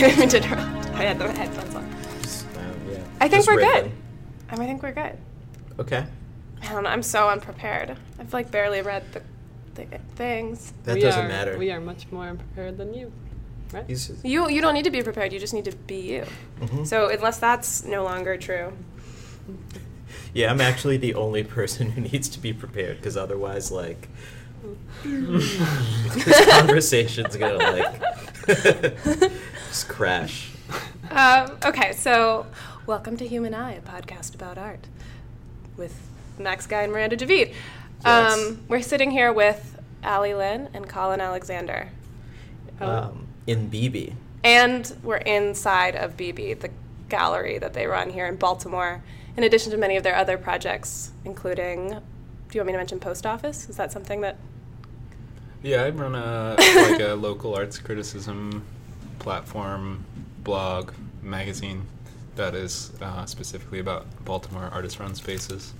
the sound. Sorry, I didn't mean to interrupt. I had the headphones on. Just, yeah. I think Just we're riffing. good. I mean, I think we're good. Okay. I don't know. I'm so unprepared. I've like barely read the, the things. That we doesn't are, matter. We are much more unprepared than you, right? You you don't need to be prepared. You just need to be you. Mhm. So unless that's no longer true, yeah, I'm actually the only person who needs to be prepared because otherwise, like, this conversation's gonna like just crash. Um, okay, so welcome to Human Eye, a podcast about art with Max Guy and Miranda Javid. Yes. Um, we're sitting here with Allie Linn and Colin Alexander. Um, in BB. And we're inside of BB, the gallery that they run here in Baltimore, in addition to many of their other projects, including. Do you want me to mention Post Office? Is that something that. Yeah, I run a like a local arts criticism platform, blog, magazine that is uh, specifically about Baltimore artist-run spaces.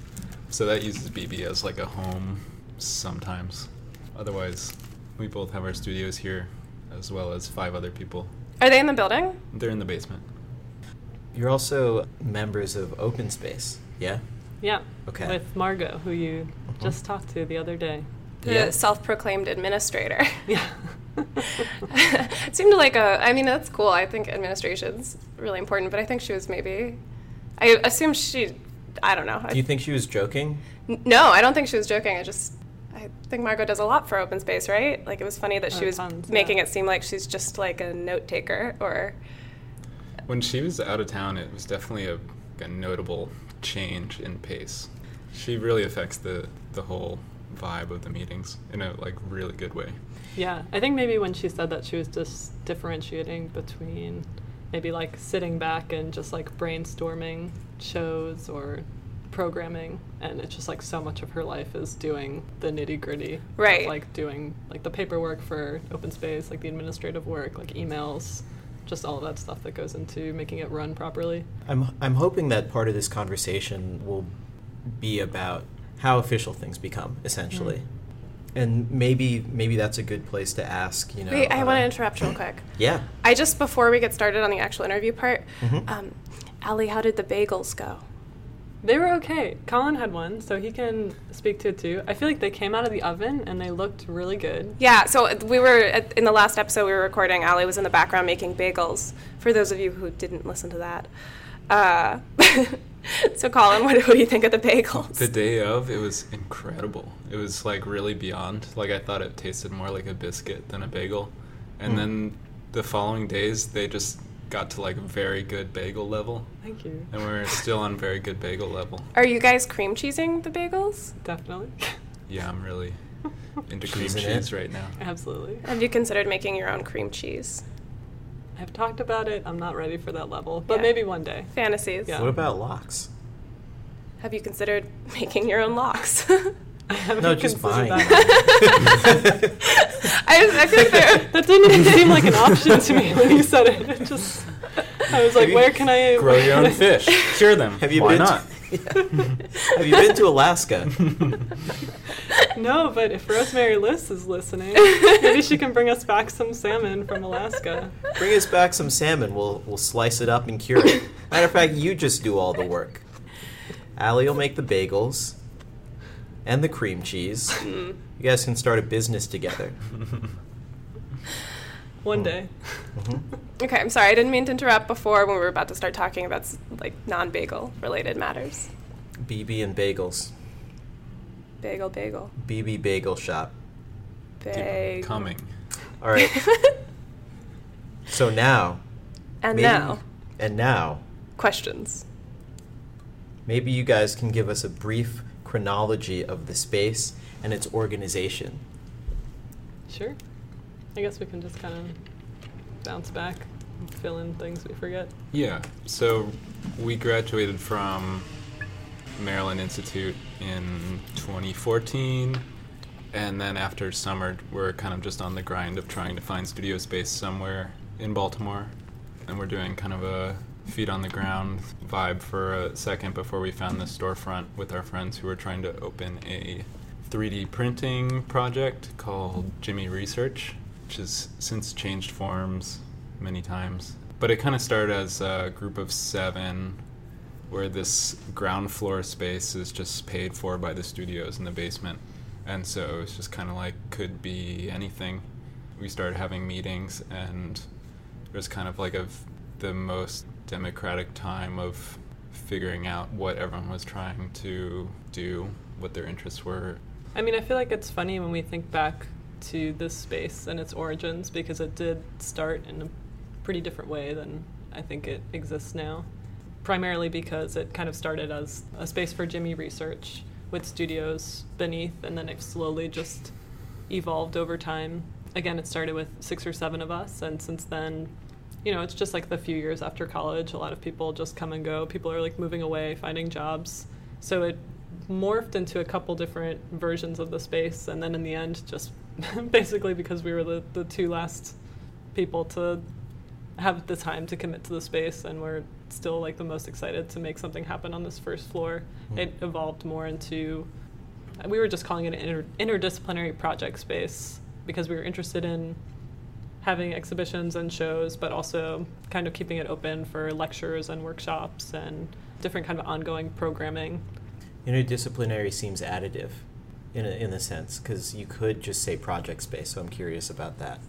So that uses BB as like a home sometimes. Otherwise, we both have our studios here, as well as five other people. Are they in the building? They're in the basement. You're also members of Open Space, yeah? Yeah. Okay. With Margot, who you Mhm. just talked to the other day. The Yeah. self proclaimed administrator. Yeah. it seemed like a. I mean, that's cool. I think administration's really important, but I think she was maybe. I assume she. I don't know. Do you think she was joking? No, I don't think she was joking. I just. I think Margot does a lot for open space, right? Like it was funny that oh, she Oh, was tons, making yeah. it seem like she's just like a note taker or. When she was out of town, it was definitely a, a notable change in pace. She really affects the the whole vibe of the meetings in a like really good way. Yeah, I think maybe when she said that, she was just differentiating between maybe like sitting back and just like brainstorming shows or programming, and it's just like so much of her life is doing the nitty gritty, Right. Like doing like the paperwork for open space, like the administrative work, like emails, just all of that stuff that goes into making it run properly. I'm, I'm hoping that part of this conversation will be about how official things become, essentially. Mm. And maybe maybe that's a good place to ask, you know. Wait, I want to uh, interrupt real quick. Yeah. I just before we get started on the actual interview part, Mhm. um, Allie, how did the bagels go? They were okay. Colin had one, so he can speak to it too. I feel like they came out of the oven and they looked really good. Yeah, so we were at, in the last episode we were recording. Allie was in the background making bagels. For those of you who didn't listen to that, uh, so Colin, what, what do you think of the bagels? The day of, it was incredible. It was like really beyond. Like I thought it tasted more like a biscuit than a bagel. And Hmm. then the following days, they just got to like very good bagel level, Thank you. and we're still on very good bagel level. Are you guys cream cheesing the bagels? Definitely. Yeah, I'm really into cream cheese right now. Absolutely. Have you considered making your own cream cheese? I've talked about it. I'm not ready for that level, but Yeah. maybe one day. Fantasies. Yeah. What about locks? Have you considered making your own locks? I haven't No, just considered buying. that. I, I feel like there. that didn't even seem like an option to me when you said it. It just, I was like, you- where can I Grow your own fish. Cure them. Have you Why been not? Have you been to Alaska? no, but if Rosemary Liss is listening, maybe she can bring us back some salmon from Alaska. Bring us back some salmon. We'll we'll slice it up and cure it. Matter of fact, you just do all the work. Allie will make the bagels and the cream cheese. Mm. You guys can start a business together. One day. Mhm. Okay, I'm sorry. I didn't mean to interrupt before when we were about to start talking about like non-bagel related matters. BB and bagels. Bagel, bagel, BB Bagel Shop. Keep bagel. coming. All right. So now, and maybe- now, and now, questions. maybe you guys can give us a brief chronology of the space and its organization. Sure. I guess we can just kind of bounce back and fill in things we forget. Yeah. So we graduated from Maryland Institute in 2014. And then after summer, we're kind of just on the grind of trying to find studio space somewhere in Baltimore. And we're doing kind of a feet on the ground vibe for a second before we found this storefront with our friends who were trying to open a 3D printing project called Jimmy Research, which has since changed forms many times. But it kind of started as a group of seven, where this ground floor space is just paid for by the studios in the basement. And so it's just kind of like could be anything. We started having meetings, and it was kind of like a, the most democratic time of figuring out what everyone was trying to do, what their interests were. I mean, I feel like it's funny when we think back to this space and its origins because it did start in a pretty different way than I think it exists now. Primarily because it kind of started as a space for Jimmy research with studios beneath, and then it slowly just evolved over time. Again, it started with six or seven of us, and since then, you know, it's just like the few years after college, a lot of people just come and go. People are like moving away, finding jobs. So it morphed into a couple different versions of the space, and then in the end, just basically because we were the, the two last people to have the time to commit to the space, and we're still like the most excited to make something happen on this first floor. Mm. It evolved more into we were just calling it an inter- interdisciplinary project space because we were interested in having exhibitions and shows, but also kind of keeping it open for lectures and workshops and different kind of ongoing programming. Interdisciplinary seems additive in a, in a sense because you could just say project space. So I'm curious about that.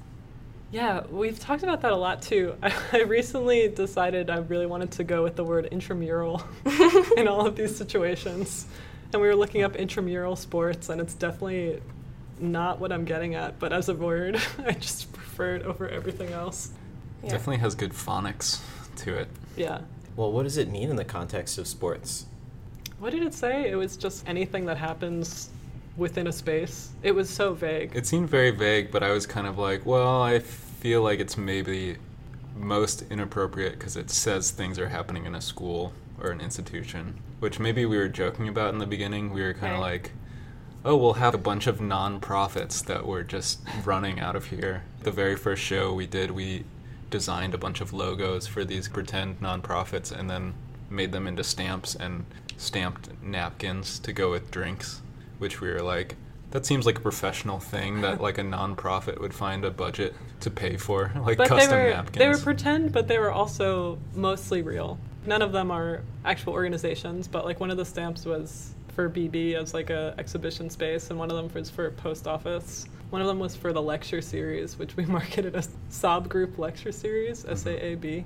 Yeah, we've talked about that a lot too. I, I recently decided I really wanted to go with the word intramural in all of these situations. And we were looking up intramural sports, and it's definitely not what I'm getting at, but as a word, I just prefer it over everything else. Yeah. Definitely has good phonics to it. Yeah. Well, what does it mean in the context of sports? What did it say? It was just anything that happens within a space. It was so vague. It seemed very vague, but I was kind of like, well, I feel like it's maybe most inappropriate because it says things are happening in a school or an institution, which maybe we were joking about in the beginning. We were kind of like, oh, we'll have a bunch of non-profits that were just running out of here. The very first show we did, we designed a bunch of logos for these pretend non-profits and then made them into stamps and stamped napkins to go with drinks, which we were like, that seems like a professional thing that like a non-profit would find a budget to pay for, like but custom they were napkins. they were pretend, but they were also mostly real. None of them are actual organizations, but like one of the stamps was for BB as like a exhibition space, and one of them was for post office. One of them was for the lecture series, which we marketed as Saab Group Lecture Series, Mm-hmm. S A A B.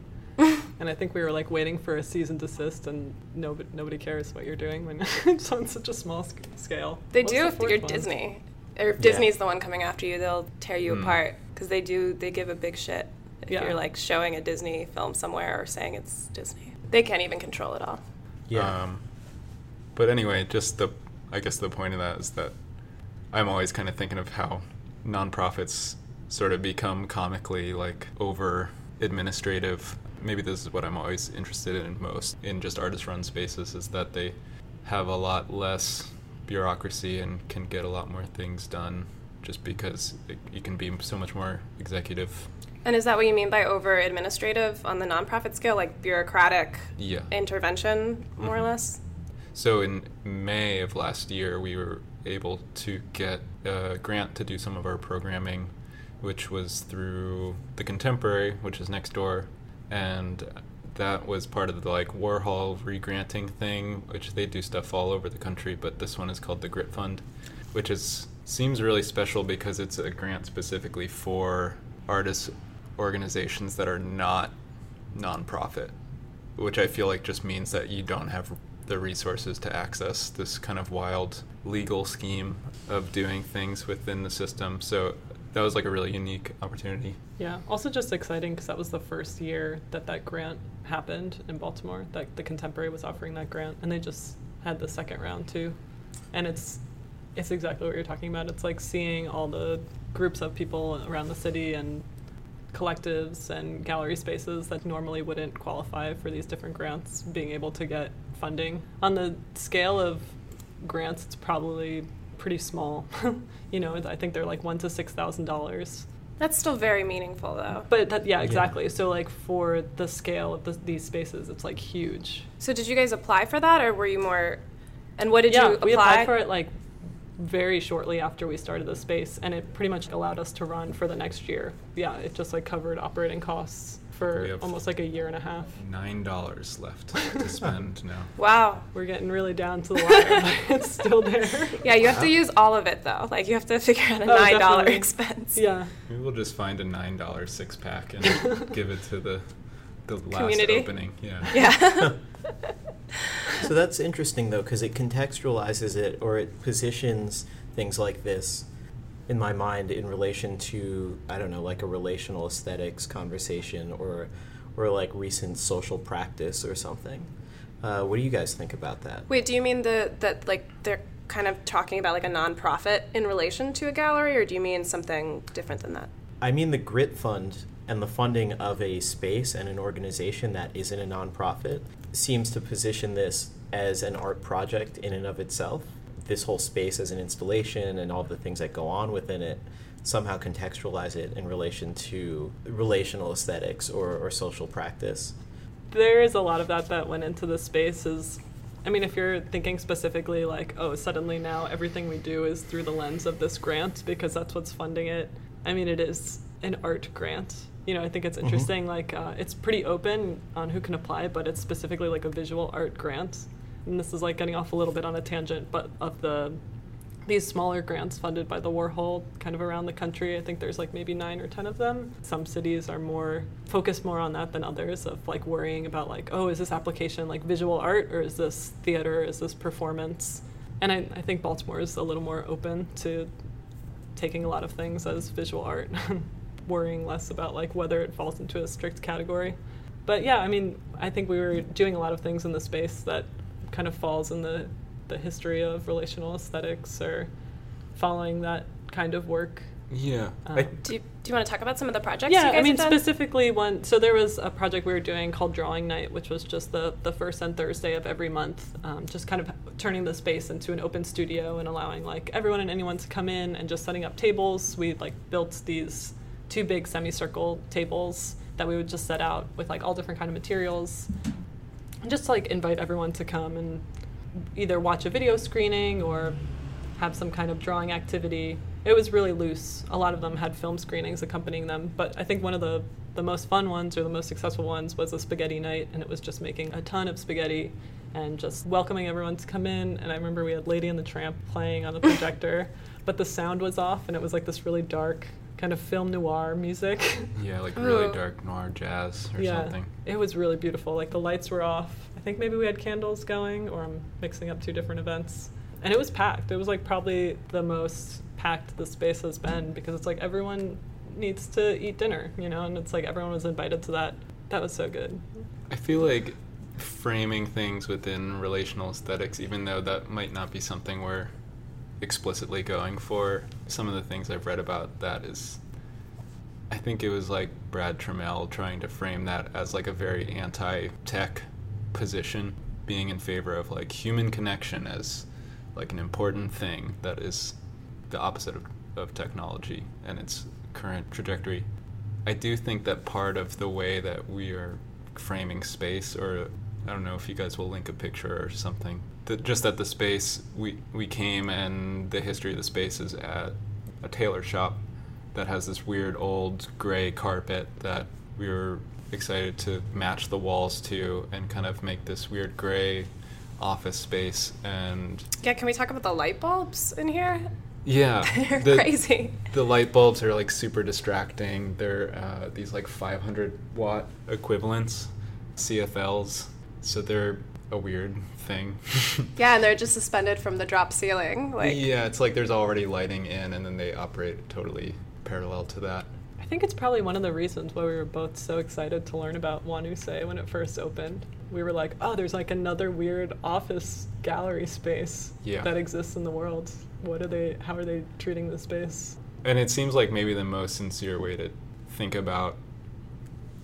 And I think we were like waiting for a cease and desist, and nobody nobody cares what you're doing when it's on such a small sc- scale. They What's do the if you're one? Disney. Or if Yeah. Disney's the one coming after you, they'll tear you Hmm. apart because they do. They give a big shit if Yeah. you're like showing a Disney film somewhere or saying it's Disney. They can't even control it all. Yeah. Um, but anyway, just the I guess the point of that is that I'm always kind of thinking of how nonprofits sort of become comically like over administrative. Maybe this is what I'm always interested in most in just artist run spaces is that they have a lot less bureaucracy and can get a lot more things done just because it, you can be so much more executive. And is that what you mean by over administrative on the nonprofit scale, like bureaucratic Yeah. intervention, more or Mhm. less? So in May of last year, we were able to get a grant to do some of our programming, which was through the Contemporary, which is next door, and that was part of the like Warhol regranting thing, which they do stuff all over the country, but this one is called the Grit Fund, which is seems really special because it's a grant specifically for artists organizations that are not nonprofit which I feel like just means that you don't have the resources to access this kind of wild legal scheme of doing things within the system. So that was like a really unique opportunity. Yeah. Also, just exciting because that was the first year that that grant happened in Baltimore. That the Contemporary was offering that grant, and they just had the second round too. And it's it's exactly what you're talking about. It's like seeing all the groups of people around the city and collectives and gallery spaces that normally wouldn't qualify for these different grants being able to get funding. On the scale of grants, it's probably pretty small. you know, I think they're like one to six thousand dollars. That's still very meaningful, though. But that, yeah, Yeah. exactly. So like for the scale of the, these spaces, it's like huge. So did you guys apply for that, or were you more? And what did yeah, you apply? we applied for it like very shortly after we started the space, and it pretty much allowed us to run for the next year. Yeah, it just like covered operating costs for almost like a year and a half. Nine dollars left to spend now. Wow. We're getting really down to the wire, but it's still there. Yeah, you have to use all of it though. Like you have to figure out a Oh, nine dollar expense. Yeah. Maybe we'll just find a nine dollar six pack and give it to the the last Community? opening. Yeah. Yeah. So that's interesting though, because it contextualizes it or it positions things like this in my mind in relation to I don't know, like a relational aesthetics conversation or or like recent social practice or something. Uh, what do you guys think about that? Wait, do you mean the that like they're kind of talking about like a nonprofit in relation to a gallery, or do you mean something different than that? I mean the Grit Fund and the funding of a space and an organization that isn't a nonprofit seems to position this as an art project in and of itself. This whole space as an installation and all the things that go on within it somehow contextualize it in relation to relational aesthetics or, or social practice. there is a lot of that that went into the space is i mean if you're thinking specifically like oh suddenly now everything we do is through the lens of this grant because that's what's funding it i mean it is an art grant you know i think it's interesting like uh, it's pretty open on who can apply but it's specifically like a visual art grant and this is like getting off a little bit on a tangent but of the these smaller grants funded by the Warhol kind of around the country. I think there's like maybe nine or ten of them. Some cities are more focused more on that than others of like worrying about like, oh, is this application like visual art or is this theater? Is this performance? And I, I think Baltimore is a little more open to taking a lot of things as visual art, worrying less about like whether it falls into a strict category. But yeah, I mean, I think we were doing a lot of things in the space that kind of falls in the the history of relational aesthetics or following that kind of work. Yeah. Um, I, Do you, do you want to talk about some of the projects? yeah, you guys I mean have done? specifically one. So there was a project we were doing called Drawing Night, which was just the the first and Thursday of every month, um, just kind of turning the space into an open studio and allowing like everyone and anyone to come in and just setting up tables. We like built these two big semicircle tables that we would just set out with like all different kind of materials, and just to, like invite everyone to come and either watch a video screening or have some kind of drawing activity. It was really loose. A lot of them had film screenings accompanying them, but I think one of the, the most fun ones or the most successful ones was a spaghetti night, and it was just making a ton of spaghetti and just welcoming everyone to come in. And I remember we had Lady and the Tramp playing on the projector, but the sound was off, and it was like this really dark kind of film noir music. yeah, like really dark noir jazz or yeah, something. it was really beautiful. Like the lights were off. I think maybe we had candles going, or I'm mixing up two different events. And it was packed. It was like probably the most packed the space has been because it's like everyone needs to eat dinner, you know, and it's like everyone was invited to that. That was so good. I feel like framing things within relational aesthetics, even though that might not be something we're explicitly going for, some of the things I've read about that is. I think it was like Brad Trammell trying to frame that as like a very anti tech position, being in favor of like human connection as like an important thing that is the opposite of, of technology and its current trajectory. I do think that part of the way that we are framing space, or I don't know if you guys will link a picture or something, that just at the space we we came and the history of the space is at a tailor shop that has this weird old gray carpet that we were excited to match the walls to and kind of make this weird gray office space and yeah, can we talk about the light bulbs in here? yeah They're the- crazy. the light bulbs are like super distracting. They're uh, these like 500 watt equivalents, CFLs. So they're a weird thing. Yeah, and they're just suspended from the drop ceiling. Like, yeah, it's like there's already lighting in, and then they operate totally parallel to that. I think it's probably one of the reasons why we were both so excited to learn about Wanuse when it first opened. We were like, oh, there's like another weird office gallery space Yeah. that exists in the world. What are they, how are they treating this space? And it seems like maybe the most sincere way to think about,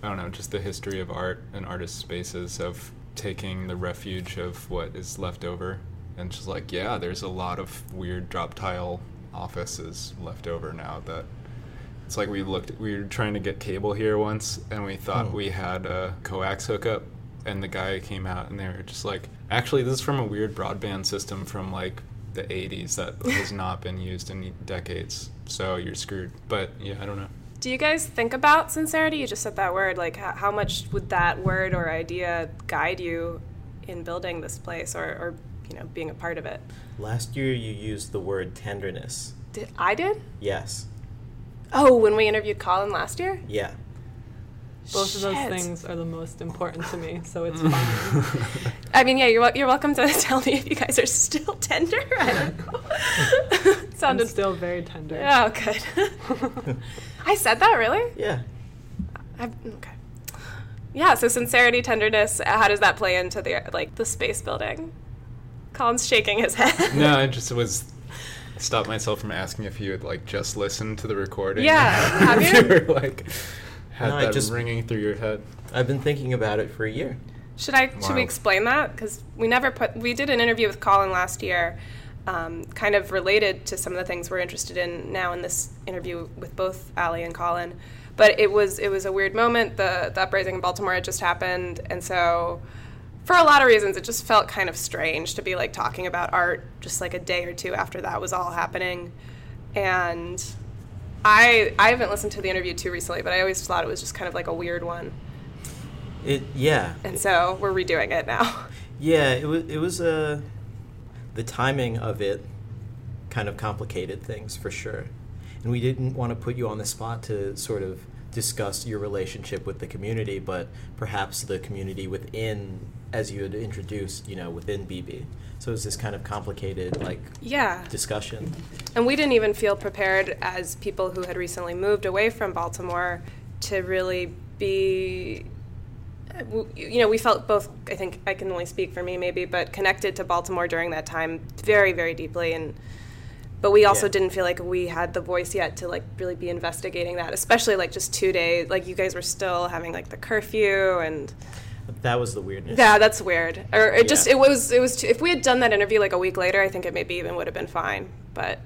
I don't know, just the history of art and artist spaces of taking the refuge of what is left over and she's like, yeah, there's a lot of weird drop tile offices left over now that it's like we looked, we were trying to get cable here once and we thought Hmm. we had a coax hookup and the guy came out and they were just like, actually, this is from a weird broadband system from like the 80s that has not been used in decades. So you're screwed. But yeah, I don't know. Do you guys think about sincerity? You just said that word. Like, how, how much would that word or idea guide you in building this place or, or, you know, being a part of it? Last year you used the word tenderness. Did I did? Yes. Oh, when we interviewed Colin last year? Yeah. Both of those things are the most important to me, so it's fine. I mean, yeah, you're you're welcome to tell me if you guys are still tender. I don't know. I'm still very tender. Oh, good. I said that really? Yeah. I've, okay. Yeah. So sincerity, tenderness. Uh, how does that play into the like the space building? Colin's shaking his head. No, I just was stopped myself from asking if you had like just listened to the recording. Yeah, have you? were, like had No, I that just- ringing through your head. I've been thinking about it for a year. Should I? Should we explain that? Because we never put. We did an interview with Colin last year, um, kind of related to some of the things we're interested in now in this interview with both Allie and Colin. But it was it was a weird moment. The the uprising in Baltimore had just happened, and so for a lot of reasons, it just felt kind of strange to be like talking about art just like a day or two after that was all happening, and. I, I haven't listened to the interview too recently, but I always thought it was just kind of like a weird one. It yeah. And so we're redoing it now. Yeah, it was it was uh, the timing of it kind of complicated things for sure. And we didn't want to put you on the spot to sort of discuss your relationship with the community, but perhaps the community within as you had introduced, you know, within BB. So it was this kind of complicated like Yeah. discussion. And we didn't even feel prepared as people who had recently moved away from Baltimore to really be. W- You know, we felt both, I think I can only speak for me maybe, but connected to Baltimore during that time very, very deeply. And but we also Yeah. didn't feel like we had the voice yet to like really be investigating that, especially like just two days. Like you guys were still having like the curfew and That was the weirdness. yeah, that's weird. Or it just Yeah. it was it was too, if we had done that interview like a week later, I think it maybe even would have been fine. But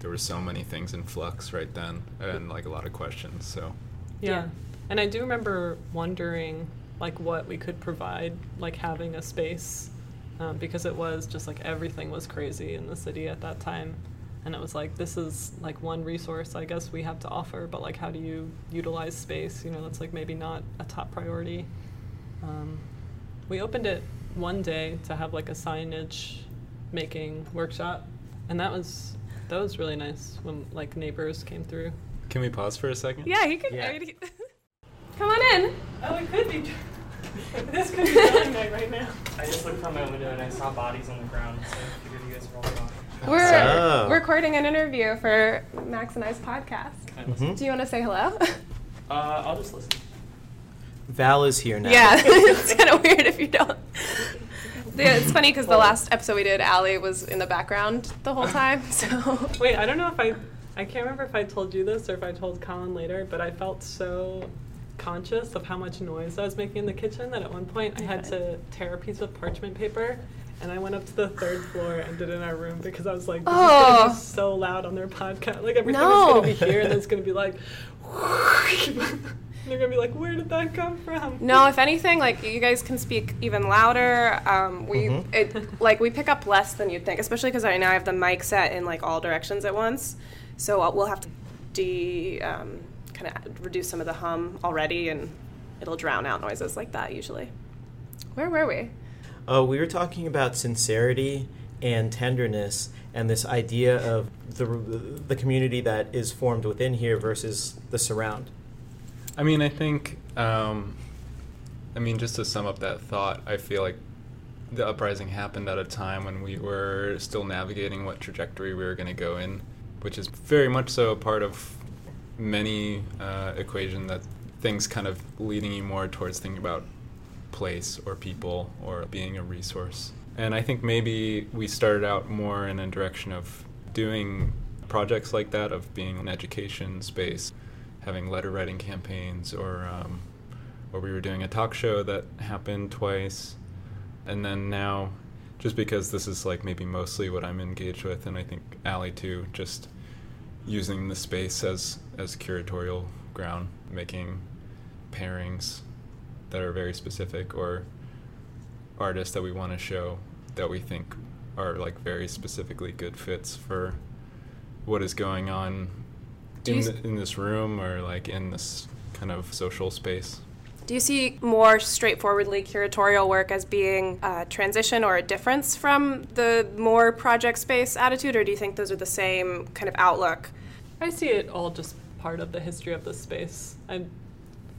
There were so many things in flux right then, and like a lot of questions. So Yeah. Yeah. And I do remember wondering like what we could provide, like having a space, um, because it was just like everything was crazy in the city at that time. And it was like, this is like one resource I guess we have to offer, but like, how do you utilize space? You know, that's like maybe not a top priority. Um, we opened it one day to have like a signage making workshop, and that was that was really nice when like neighbors came through. can we pause for a second? Yeah, he can. Yeah. I mean, he- Come on in. Oh, it could be. this could be drawing night right now. I just looked from my window and I saw bodies on the ground, so I figured you guys were all gone. We're Oh. recording an interview for Max and I's podcast. Can I listen? Mhm. Do you want to say hello? Uh, I'll just listen. Val is here now. Yeah, it's kind of weird if you don't. Yeah, it's funny because the last episode we did, Allie was in the background the whole time. So Wait, I don't know if I, I can't remember if I told you this or if I told Colin later, but I felt so conscious of how much noise I was making in the kitchen that at one point I had to tear a piece of parchment paper and I went up to the third floor and did it in our room because I was like, this is Oh. gonna be so loud on their podcast. Like everything No. is gonna be here and it's gonna be like, they're gonna be like, where did that come from? no, if anything, like you guys can speak even louder. Um, we Mhm. it like we pick up less than you'd think, especially because right now I have the mic set in like all directions at once. So uh, we'll have to de um, kind of reduce some of the hum already, and it'll drown out noises like that usually. Where were we? Oh, we were talking about sincerity and tenderness and this idea of the the community that is formed within here versus the surround. I mean, I think, um, I mean, just to sum up that thought, I feel like the uprising happened at a time when we were still navigating what trajectory we were going to go in, which is very much so a part of many uh, equation that things kind of leading you more towards thinking about place or people or being a resource. And I think maybe we started out more in a direction of doing projects like that, of being an education space, having letter writing campaigns, or um, or we were doing a talk show that happened twice, and then now, just because this is like maybe mostly what I'm engaged with, and I think Allie too, just using the space as as curatorial ground, making pairings that are very specific or artists that we want to show that we think are like very specifically good fits for what is going on in, the, in this room or like in this kind of social space. Do you see more straightforwardly curatorial work as being a transition or a difference from the more project space attitude, or do you think those are the same kind of outlook? I see it all just part of the history of the space. I,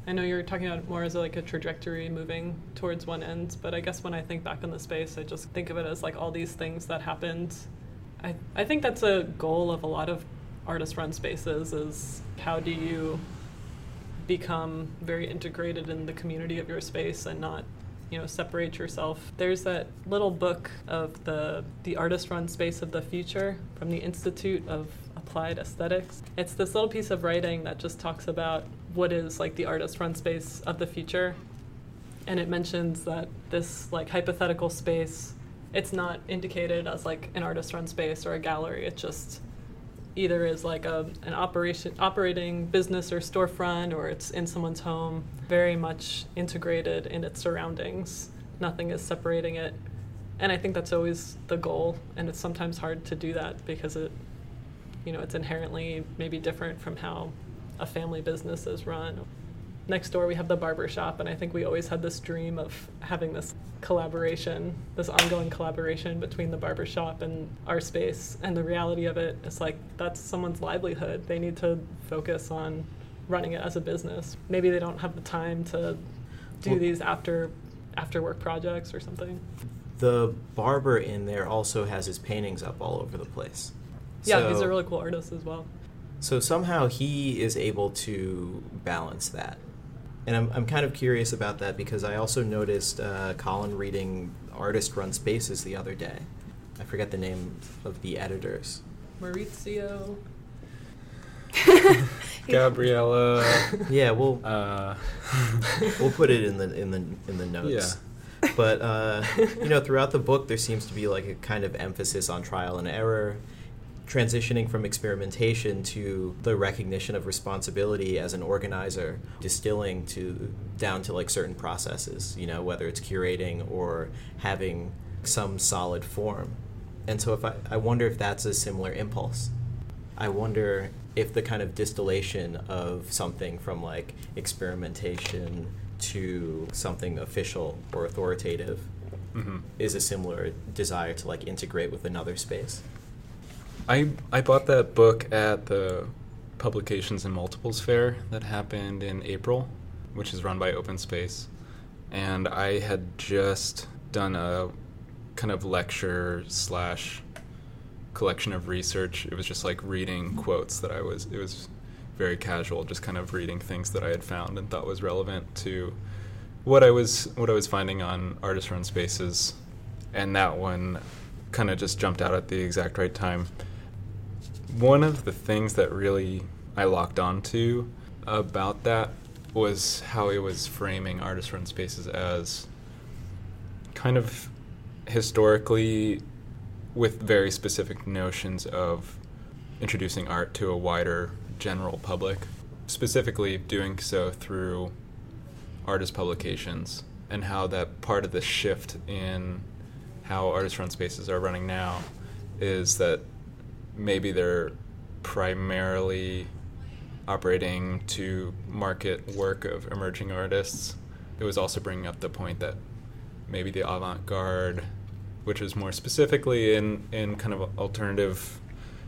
I know you're talking about more as like a trajectory moving towards one end, but I guess when I think back on the space, I just think of it as like all these things that happened. I, I think that's a goal of a lot of artist-run spaces is how do you become very integrated in the community of your space and not you know separate yourself there's that little book of the the artist run space of the future from the institute of applied aesthetics. It's this little piece of writing that just talks about what is like the artist run space of the future. And it mentions that this like hypothetical space it's not indicated as like an artist run space or a gallery. It just either is like a an operation operating business or storefront or it's in someone's home very much integrated in its surroundings. Nothing is separating it. And i think that's always the goal and it's sometimes hard to do that because it you know it's inherently maybe different from how a family business is run. Next door we have the barber shop and i think we always had this dream of having this collaboration this ongoing collaboration between the barber shop and our space. And the reality of it is like that's someone's livelihood. They need to focus on running it as a business. Maybe they don't have the time to do Well- these after after work projects or something. The barber in there also has his paintings up all over the place. Yeah he's So- a really cool artist as well So somehow he is able to balance that. And I'm, I'm kind of curious about that because I also noticed uh, Colin reading Artist Run Spaces the other day. I forget the name of the editors. maurizio Gabriele. Yeah, we'll uh, we'll put it in the in the in the notes. Yeah. But uh, you know, throughout the book, there seems to be like a kind of emphasis on trial and error, transitioning from experimentation to the recognition of responsibility as an organizer, distilling to down to like certain processes. You know, whether it's curating or having some solid form. And so, if I, I wonder if that's a similar impulse. I wonder if the kind of distillation of something from like experimentation to something official or authoritative mhm. is a similar desire to like integrate with another space. I I bought that book at the Publications and Multiples Fair that happened in April, which is run by Open Space, and I had just done a kind of lecture slash collection of research. It was just like reading quotes that I was. It was very casual, just kind of reading things that I had found and thought was relevant to what I was what I was finding on artist run spaces, and that one kind of just jumped out at the exact right time. One of the things that really I locked onto about that was how it was framing artist run spaces as kind of historically with very specific notions of introducing art to a wider general public, specifically doing so through artist publications, and how that part of the shift in how artist run spaces are running now is that maybe they're primarily operating to market work of emerging artists. It was also bringing up the point that maybe the avant garde, which is more specifically in, in kind of alternative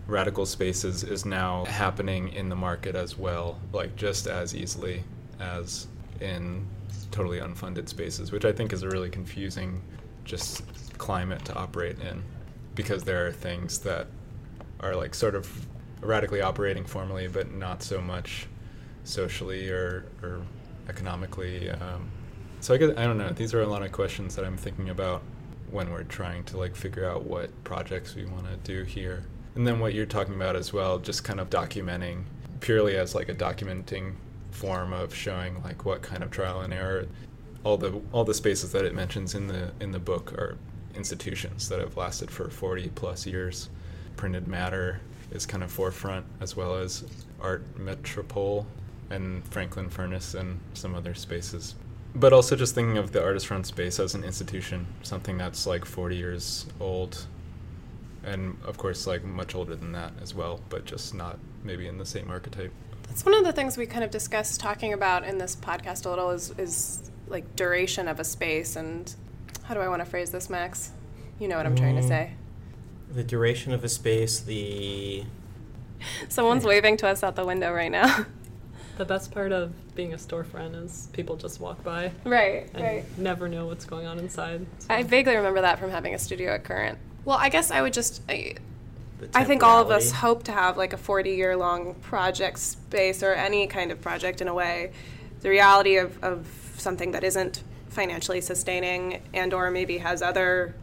radical spaces, is now happening in the market as well, like just as easily as in totally unfunded spaces, which I think is a really confusing just climate to operate in because there are things that are like sort of radically operating formally, but not so much socially or, or economically. Um, so I guess I don't know. These are a lot of questions that I'm thinking about when we're trying to like figure out what projects we want to do here. And then what you're talking about as well, just kind of documenting purely as like a documenting form of showing like what kind of trial and error all the all the spaces that it mentions in the in the book are institutions that have lasted for 40 plus years. Printed matter is kind of forefront as well as art metropole and Franklin Furnace and some other spaces. But also just thinking of the artist run space as an institution, something that's like 40 years old and of course like much older than that as well, but just not maybe in the same archetype. That's one of the things we kind of discussed talking about in this podcast a little is, is like duration of a space and how do I want to phrase this, Max? You know what I'm trying to Mm. say. The duration of a space, the Someone's waving to us out the window right now. The best part of being a storefront is people just walk by right, and never know what's going on inside. so- I vaguely remember that from having a studio at Current. Well, I guess I would just. I, I think all of us hope to have like a 40 year long project space or any kind of project in a way. The reality of, of something that isn't financially sustaining and or maybe has other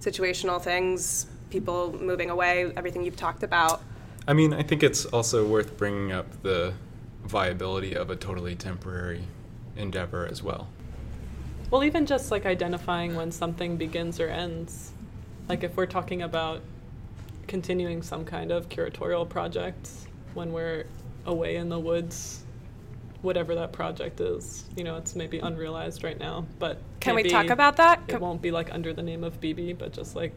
situational things, people moving away, everything you've talked about. I mean, I think it's also worth bringing up the viability of a totally temporary endeavor as well. Well, even just like identifying when something begins or ends. Like if we're talking about continuing some kind of curatorial project when we're away in the woods, whatever that project is, you know, it's maybe unrealized right now, but Can we talk about that? It won't be like under the name of BB, but just like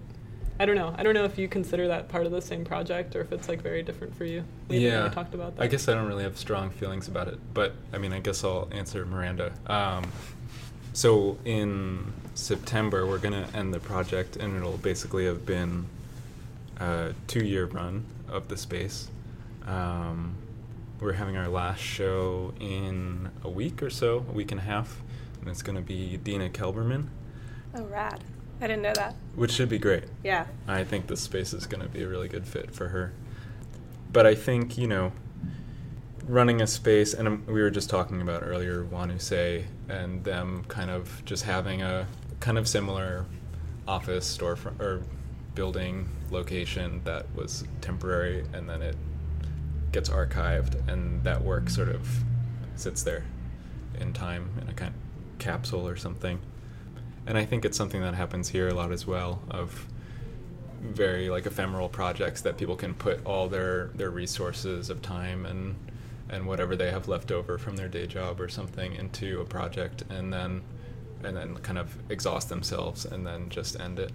I don't know. I don't know if you consider that part of the same project or if it's like very different for you. We yeah, really talked about that. I guess I don't really have strong feelings about it, but I mean, I guess I'll answer Miranda. Um, so in September, we're gonna end the project, and it'll basically have been a two-year run of the space. Um, we're having our last show in a week or so, a week and a half, and it's gonna be Dina Kelberman, Oh, rad. I didn't know that. which should be great. Yeah. I think this space is going to be a really good fit for her. But I think, you know, running a space, and um, we were just talking about earlier Wanuse and them kind of just having a kind of similar office storefront or building location that was temporary and then it gets archived and that work sort of sits there in time in a kind of capsule or something. And I think it's something that happens here a lot as well of very like ephemeral projects that people can put all their their resources of time and and whatever they have left over from their day job or something into a project and then and then kind of exhaust themselves and then just end it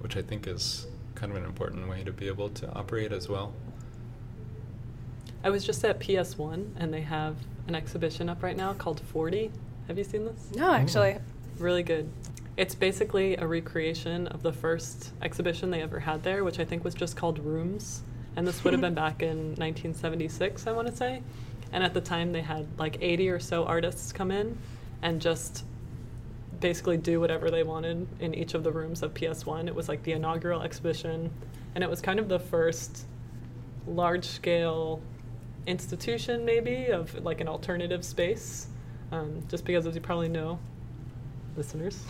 which I think is kind of an important way to be able to operate as well. I was just at PS1 and they have an exhibition up right now called 40. Have you seen this? No, actually. Oh. Really good. It's basically a recreation of the first exhibition they ever had there, which I think was just called Rooms. And this would have been back in 1976, I want to say. And at the time, they had like 80 or so artists come in and just basically do whatever they wanted in each of the rooms of PS1. It was like the inaugural exhibition, and it was kind of the first large scale institution, maybe, of like an alternative space. Um, just because, as you probably know, listeners,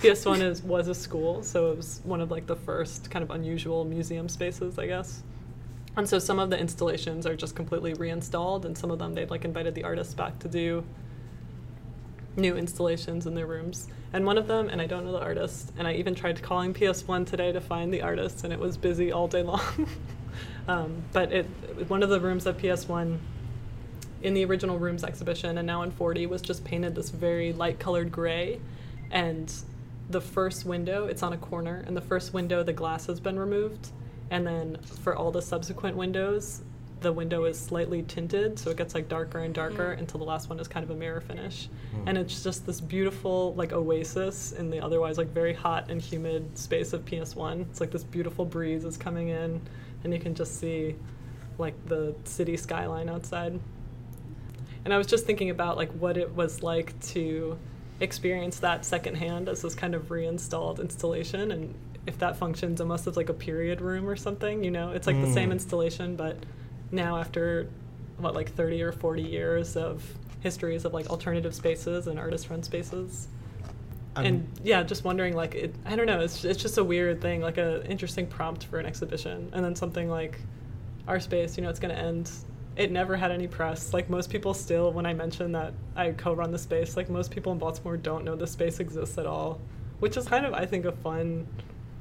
PS1 is was a school, so it was one of like the first kind of unusual museum spaces, I guess. And so some of the installations are just completely reinstalled, and some of them they've like invited the artists back to do new installations in their rooms. And one of them, and I don't know the artist, and I even tried calling PS1 today to find the artist, and it was busy all day long. um, but it one of the rooms of PS1 in the original rooms exhibition and now in 40 was just painted this very light colored gray. And the first window it's on a corner and the first window the glass has been removed. And then for all the subsequent windows the window is slightly tinted so it gets like darker and darker Mm. until the last one is kind of a mirror finish. Mm. and it's just this beautiful like oasis in the otherwise like very hot and humid space of ps1 it's like this beautiful breeze is coming in and you can just see like the city skyline outside and I was just thinking about like what it was like to experience that secondhand as this kind of reinstalled installation and if that functions almost as like a period room or something, you know, it's like the same Mm. installation but now after what like 30 or 40 years of histories of like alternative spaces and artist run spaces. I'm- and yeah, just wondering like it I don't know, it's it's just a weird thing, like a interesting prompt for an exhibition and then something like our space, you know, it's going to end it never had any press. Like most people still, when I mention that I co-run the space, like most people in Baltimore don't know the space exists at all, which is kind of, I think, a fun,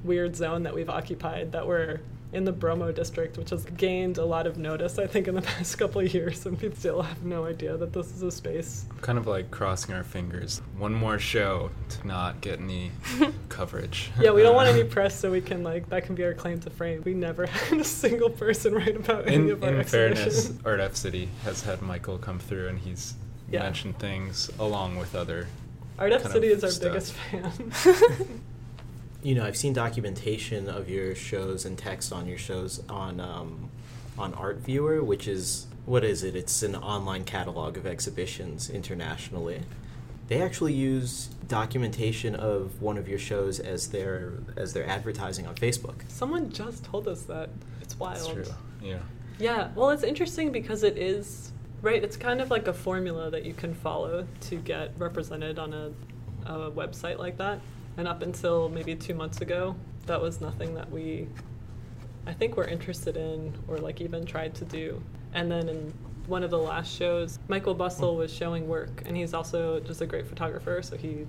weird zone that we've occupied that we're in the Bromo district, which has gained a lot of notice, I think, in the past couple of years, and we still have no idea that this is a space. Kind of like crossing our fingers. One more show to not get any coverage. Yeah, we don't want any press, so we can like that can be our claim to fame. We never had a single person write about any In, of our in fairness, exhibition. Art F City has had Michael come through, and he's Yeah. mentioned things along with other. Art F City is our stuff. biggest fan. You know, I've seen documentation of your shows and text on your shows on um, on Art Viewer, which is what is it? It's an online catalog of exhibitions internationally. They actually use documentation of one of your shows as their as their advertising on Facebook. Someone just told us that. It's wild. It's true. Yeah. Yeah, well, it's interesting because it is right. It's kind of like a formula that you can follow to get represented on a, a website like that. And up until maybe two months ago, that was nothing that we, I think, were interested in or like even tried to do. And then in one of the last shows, Michael Bustle was showing work, and he's also just a great photographer, so he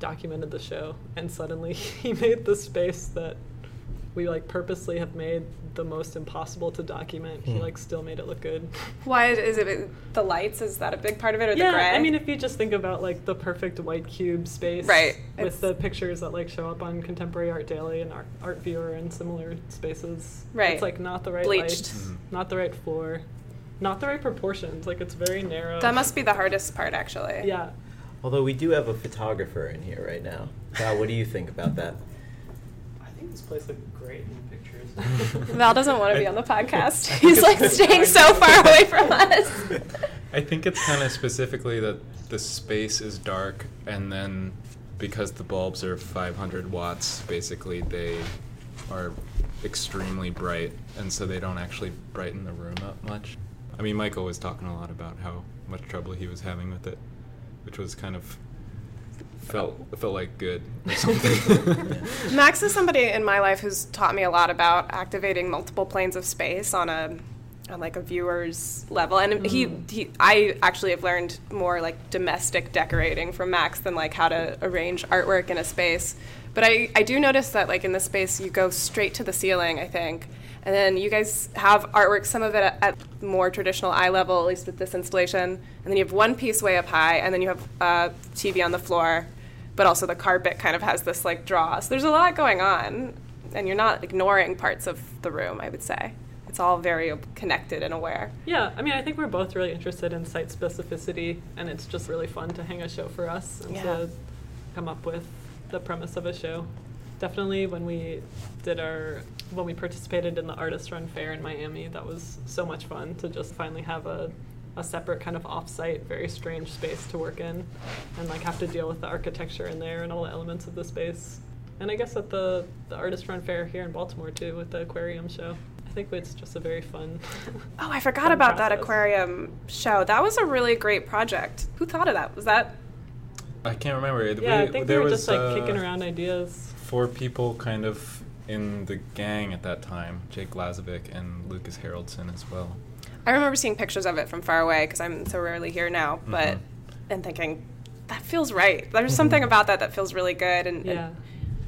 documented the show. And suddenly, he made the space that we like purposely have made the most impossible to document. He Hmm. like still made it look good. Why is it the lights? Is that a big part of it, or yeah, the gray? I mean, if you just think about like the perfect white cube space, Right, with it's- the pictures that like show up on Contemporary Art Daily and Art, Art Viewer and similar spaces, Right. It's like not the right Bleached. lights, Mhm. not the right floor, not the right proportions. Like it's very narrow. that must be the hardest part, actually. Yeah, Although we do have a photographer in here right now. Val, what do you think about that? I think this place looked great in pictures. Val doesn't want to be on the podcast. He's like staying so far away from us. I think it's kind of specifically that the space is dark, and then because the bulbs are 500 watts, basically they are extremely bright, and so they don't actually brighten the room up much. I mean, Michael was talking a lot about how much trouble he was having with it, which was kind of felt felt like good or something. Max is somebody in my life who's taught me a lot about activating multiple planes of space on a on like a viewer's level. And he, Mm. he I actually have learned more like domestic decorating from Max than like how to arrange artwork in a space. But I, I do notice that like in this space you go straight to the ceiling I think. And then you guys have artwork some of it at, at more traditional eye level at least with this installation. And then you have one piece way up high and then you have a TV on the floor but also the carpet kind of has this like draw. So there's a lot going on, and you're not ignoring parts of the room. I would say it's all very connected and aware. yeah. I mean, I think we're both really interested in site specificity, and it's just really fun to hang a show for us and Yeah. to come up with the premise of a show. Definitely, when we did our when we participated in the Artist Run Fair in Miami, that was so much fun to just finally have a a separate kind of off-site, very strange space to work in, and like have to deal with the architecture in there and all the elements of the space. And I guess at the the Artist Run Fair here in Baltimore too, with the aquarium show, I think it's just a very fun. Oh, I forgot fun about that aquarium show. That was a really great project. Who thought of that? Was that I can't remember. Yeah, I think we were was, just like uh, kicking around ideas. four people kind of in the gang at that time Jake Lazovic and Lucas Haroldson as well. I remember seeing pictures of it from far away because I'm so rarely here now, but Mhm. and thinking that feels right. There's something about that that feels really good and, and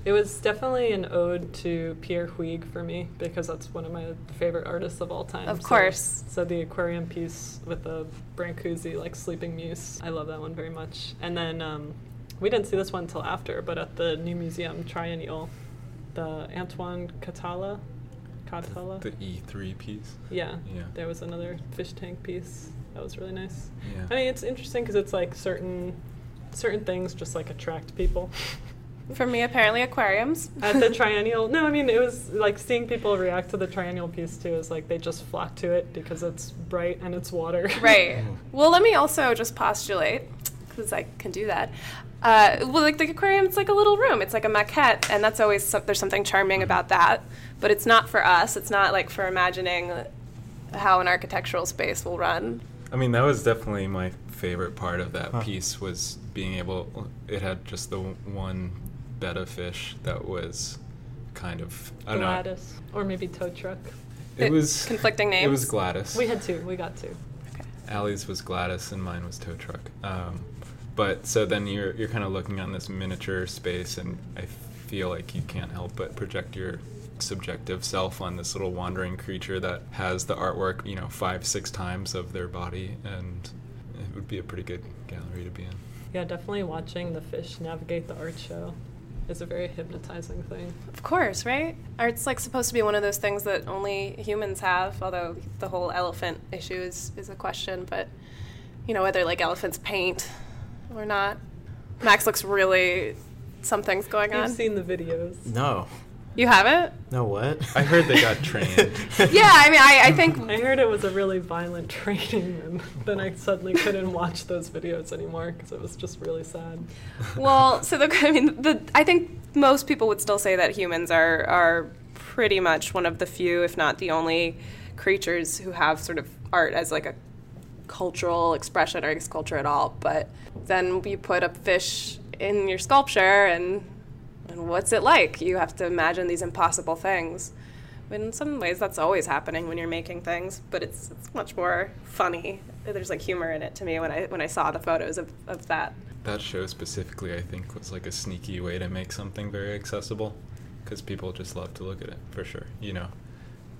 It was definitely an ode to Pierre Huyghe for me because that's one of my favorite artists of all time. Of So- course. So, the aquarium piece with the Brancusi like sleeping muse, I love that one very much. And then um, we didn't see this one until after, but at the new museum Triennial, the Antoine Catala, Catala, The E3 piece. yeah, Yeah. there was another fish tank piece that was really nice. Yeah. I mean, it's interesting because it's like certain certain things just like attract people. for me apparently aquariums. At the triennial, no, I mean it was like seeing people react to the triennial piece too. Is like they just flock to it because it's bright and it's water. Right. Well, let me also just postulate, because I can do that. Uh, well, like the aquarium, it's like a little room. It's like a maquette, and that's always some, there's something charming about that. But it's not for us. It's not like for imagining how an architectural space will run. I mean, that was definitely my favorite part of that Huh. piece was being able. It had just the one betta fish that was kind of. I don't know. Or maybe tow truck. It It- was conflicting names. It was names? Gladys. We had two. We got two. Okay. Allie's was Gladys and mine was tow truck. Um, but so then you're you're kind of looking on this miniature space, and I feel like you can't help but project your subjective self on this little wandering creature that has the artwork, you know, five, six times of their body, and it would be a pretty good gallery to be in. Yeah, definitely watching the fish navigate the art show is a very hypnotizing thing. Of course, right? Art's like supposed to be one of those things that only humans have, although the whole elephant issue is, is a question, but you know, whether like elephants paint or not. Max looks really something's going on. You've on. seen the videos. No. You haven't? No what? I heard they got trained. yeah, I mean I, I think I heard it was a really violent training, and then I suddenly couldn't watch those videos anymore because it was just really sad. Well, so the I mean the I think most people would still say that humans are are pretty much one of the few, if not the only, creatures who have sort of art as like a cultural expression or I culture at all. But then you put a fish in your sculpture, and and what's it like? You have to imagine these impossible things. In some ways, that's always happening when you're making things, but it's it's much more funny. There's like humor in it to me when I when I saw the photos of, of that. that show specifically, I think, was like a sneaky way to make something very accessible, because people just love to look at it for sure, you know.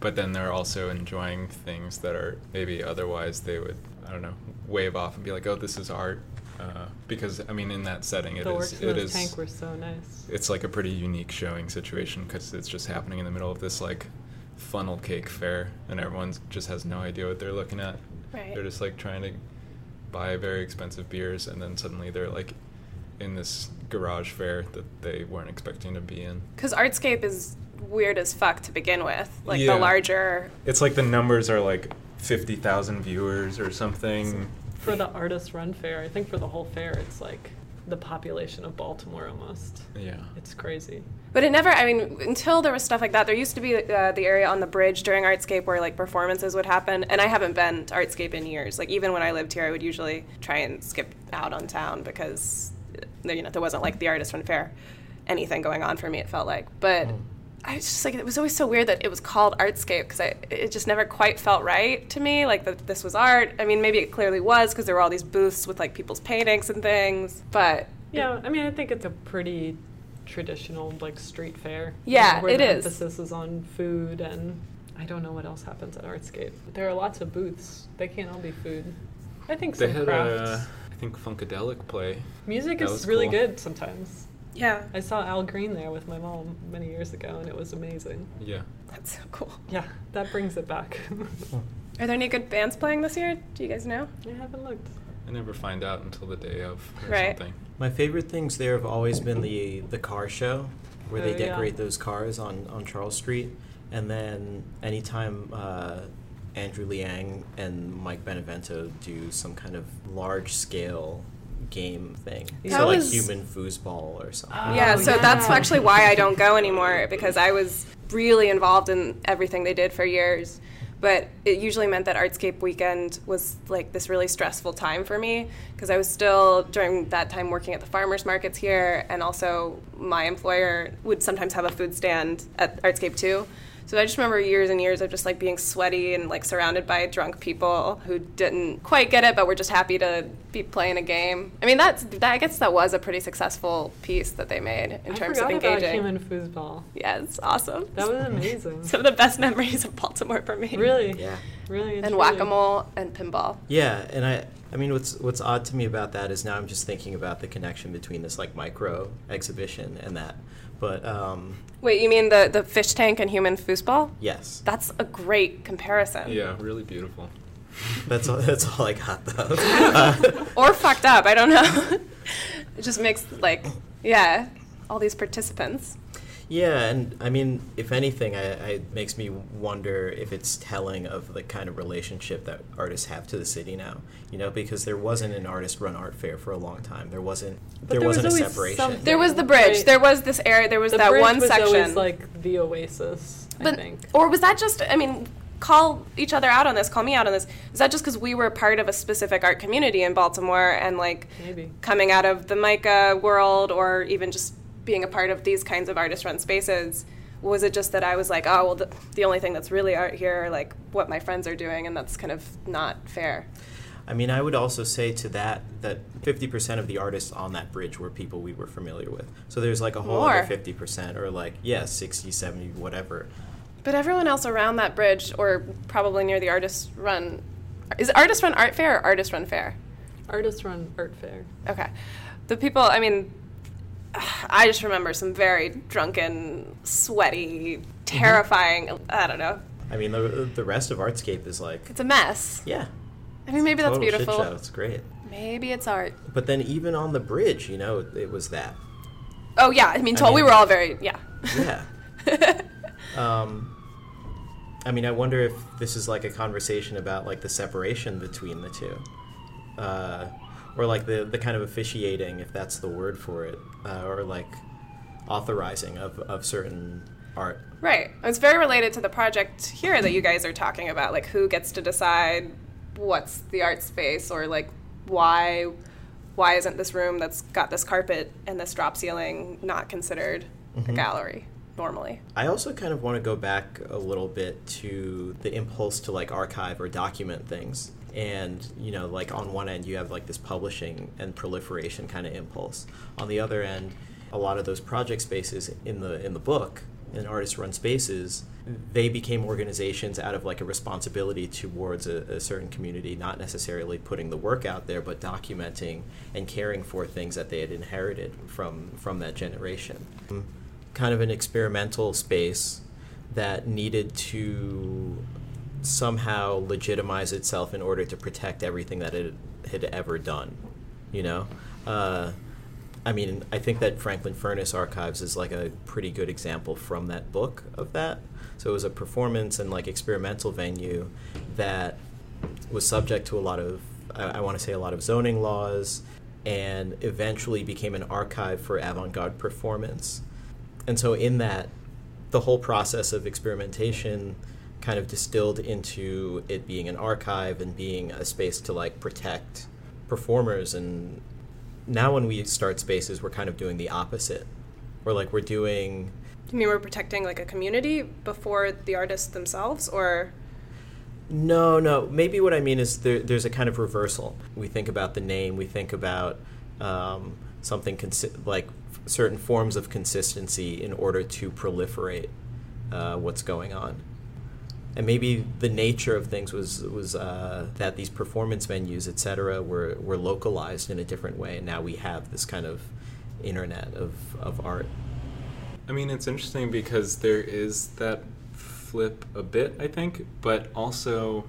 But then they're also enjoying things that are maybe otherwise they would, I don't know, wave off and be like, "Oh, this is art," uh, because I mean, in that setting, it the is works in it tank were so nice. it's like a pretty unique showing situation because it's just happening in the middle of this like funnel cake fair, and everyone just has no idea what they're looking at. Right. They're just like trying to buy very expensive beers, and then suddenly they're like in this garage fair that they weren't expecting to be in. Because Artscape is weird as fuck to begin with. Like Yeah. the larger. It's like the numbers are like fifty thousand viewers or something. For the artist run fair, I think for the whole fair, it's like the population of Baltimore almost. Yeah. It's crazy. But it never, I mean, until there was stuff like that, there used to be uh, the area on the bridge during Artscape where like performances would happen. And I haven't been to Artscape in years. Like even when I lived here, I would usually try and skip out on town because, uh, you know, there wasn't like the artist run fair, anything going on for me, it felt like. But. I was just like it was always so weird that it was called Artscape because it just never quite felt right to me. Like that this was art. I mean, maybe it clearly was because there were all these booths with like people's paintings and things. But Yeah, I mean, I think it's a pretty traditional like street fair. Yeah, know, where it the is. Emphasis is on food, and I don't know what else happens at Artscape. There are lots of booths. They can't all be food. I think They some had crafts. a, I think Funkadelic play. Music that is really cool. good sometimes. Yeah, I saw Al Green there with my mom many years ago, and it was amazing. Yeah. that's so cool. Yeah, that brings it back. Are there any good bands playing this year? Do you guys know? I haven't looked. I never find out until the day of or Right. something. My favorite things there have always been the the car show, where Oh, they yeah. decorate those cars on, on Charles Street, and then anytime uh, Andrew Liang and Mike Benevento do some kind of large scale game thing, That so like human foosball or something. Oh, yeah, so that's actually why I don't go anymore because I was really involved in everything they did for years. But it usually meant that Artscape weekend was like this really stressful time for me because I was still during that time working at the farmers markets here, and also my employer would sometimes have a food stand at Artscape too. So I just remember years and years of just like being sweaty and like surrounded by drunk people who didn't quite get it, but were just happy to be playing a game. I mean, that's that, I guess that was a pretty successful piece that they made in I terms forgot of engaging. about human foosball. yeah, it's awesome. That was amazing. Some of the best memories of Baltimore for me. really, Yeah. really, And whack a mole and pinball. Yeah, and I I mean what's what's odd to me about that is now I'm just thinking about the connection between this like micro exhibition and that. But um, Wait, you mean the, the fish tank and human foosball? yes, That's a great comparison. Yeah, really beautiful. that's all, that's all I got though. Uh, Or fucked up, I don't know. it just makes, like, yeah, all these participants. Yeah, and I mean, if anything, I, I it makes me wonder if it's telling of the kind of relationship that artists have to the city now. You know, because there wasn't an artist-run art fair for a long time. There wasn't. There, there was wasn't a separation. something. There was the bridge. Right. There was this area. There was The that bridge one was section. always like the oasis. I but think. or was that just? I mean, call each other out on this. Call me out on this. Is that just because we were part of a specific art community in Baltimore and like Maybe. coming out of the MICA world, or even just being a part of these kinds of artist-run spaces? Was it just that I was like, oh well, the, the only thing that's really art here, are like what my friends are doing, and that's kind of not fair. I mean, I would also say to that that 50% of the artists on that bridge were people we were familiar with. So there's like a whole More. other 50% or like, yeah, 60, 70, whatever. But everyone else around that bridge, or probably near the artist run, is artist run art fair or artist run fair? Artist run art fair. Okay. The people, I mean, I just remember some very drunken, sweaty, terrifying, I don't know. I mean, the, the rest of Artscape is like, It's a mess. yeah. I mean, maybe that's total shit beautiful. show. It's great. Maybe it's art. But then even on the bridge, you know, it was that. Oh, yeah. I mean, I so we were all very, yeah. Yeah. Um, I mean, I wonder if this is like a conversation about like the separation between the two, uh, or like the the kind of officiating, if that's the word for it, uh, or like authorizing of of certain art. Right. It's very related to the project here that you guys are talking about. Like, who gets to decide what's the art space, or like why why isn't this room that's got this carpet and this drop ceiling not considered a gallery normally? I also kind of want to go back a little bit to the impulse to like archive or document things. And, you know, like on one end, you have like this publishing and proliferation kind of impulse. On the other end, a lot of those project spaces in the in the book, in artist run spaces, they became organizations out of like a responsibility towards a, a certain community, not necessarily putting the work out there, but documenting and caring for things that they had inherited from from that generation kind of an experimental space that needed to somehow legitimize itself in order to protect everything that it had ever done. You know, uh, I mean, I think that Franklin Furnace Archives is like a pretty good example from that book of that. So it was a performance and like experimental venue that was subject to a lot of, I, I want to say, a lot of zoning laws, and eventually became an archive for avant-garde performance. And so in that, the whole process of experimentation kind of distilled into it being an archive and being a space to like protect performers. And now when we start spaces we're kind of doing the opposite. We're like we're doing You mean we're protecting like a community before the artists themselves, or? No no. Maybe what i mean is there, there's a kind of reversal. We think about the name. We think about um, something consi- like certain forms of consistency in order to proliferate uh, what's going on and maybe the nature of things was was uh, that these performance venues, et cetera, were were localized in a different way, and now we have this kind of internet of, of art. I mean, it's interesting because there is that flip a bit, I think, but also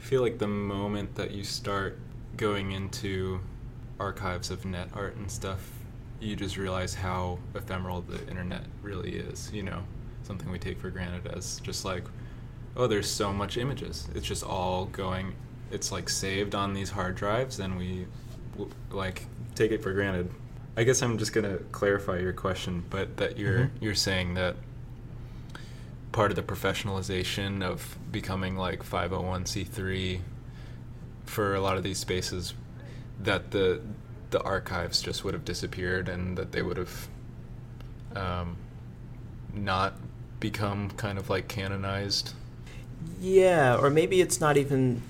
I feel like the moment that you start going into archives of net art and stuff, you just realize how ephemeral the internet really is, you know, something we take for granted as just like, oh, there's so much images. It's just all going, it's like saved on these hard drives and we like take it for granted. I guess I'm just gonna clarify your question, but that you're Mhm. you're saying that part of the professionalization of becoming like 501c3 for a lot of these spaces that the the archives just would have disappeared and that they would have um, not become kind of like canonized Yeah, or maybe it's not even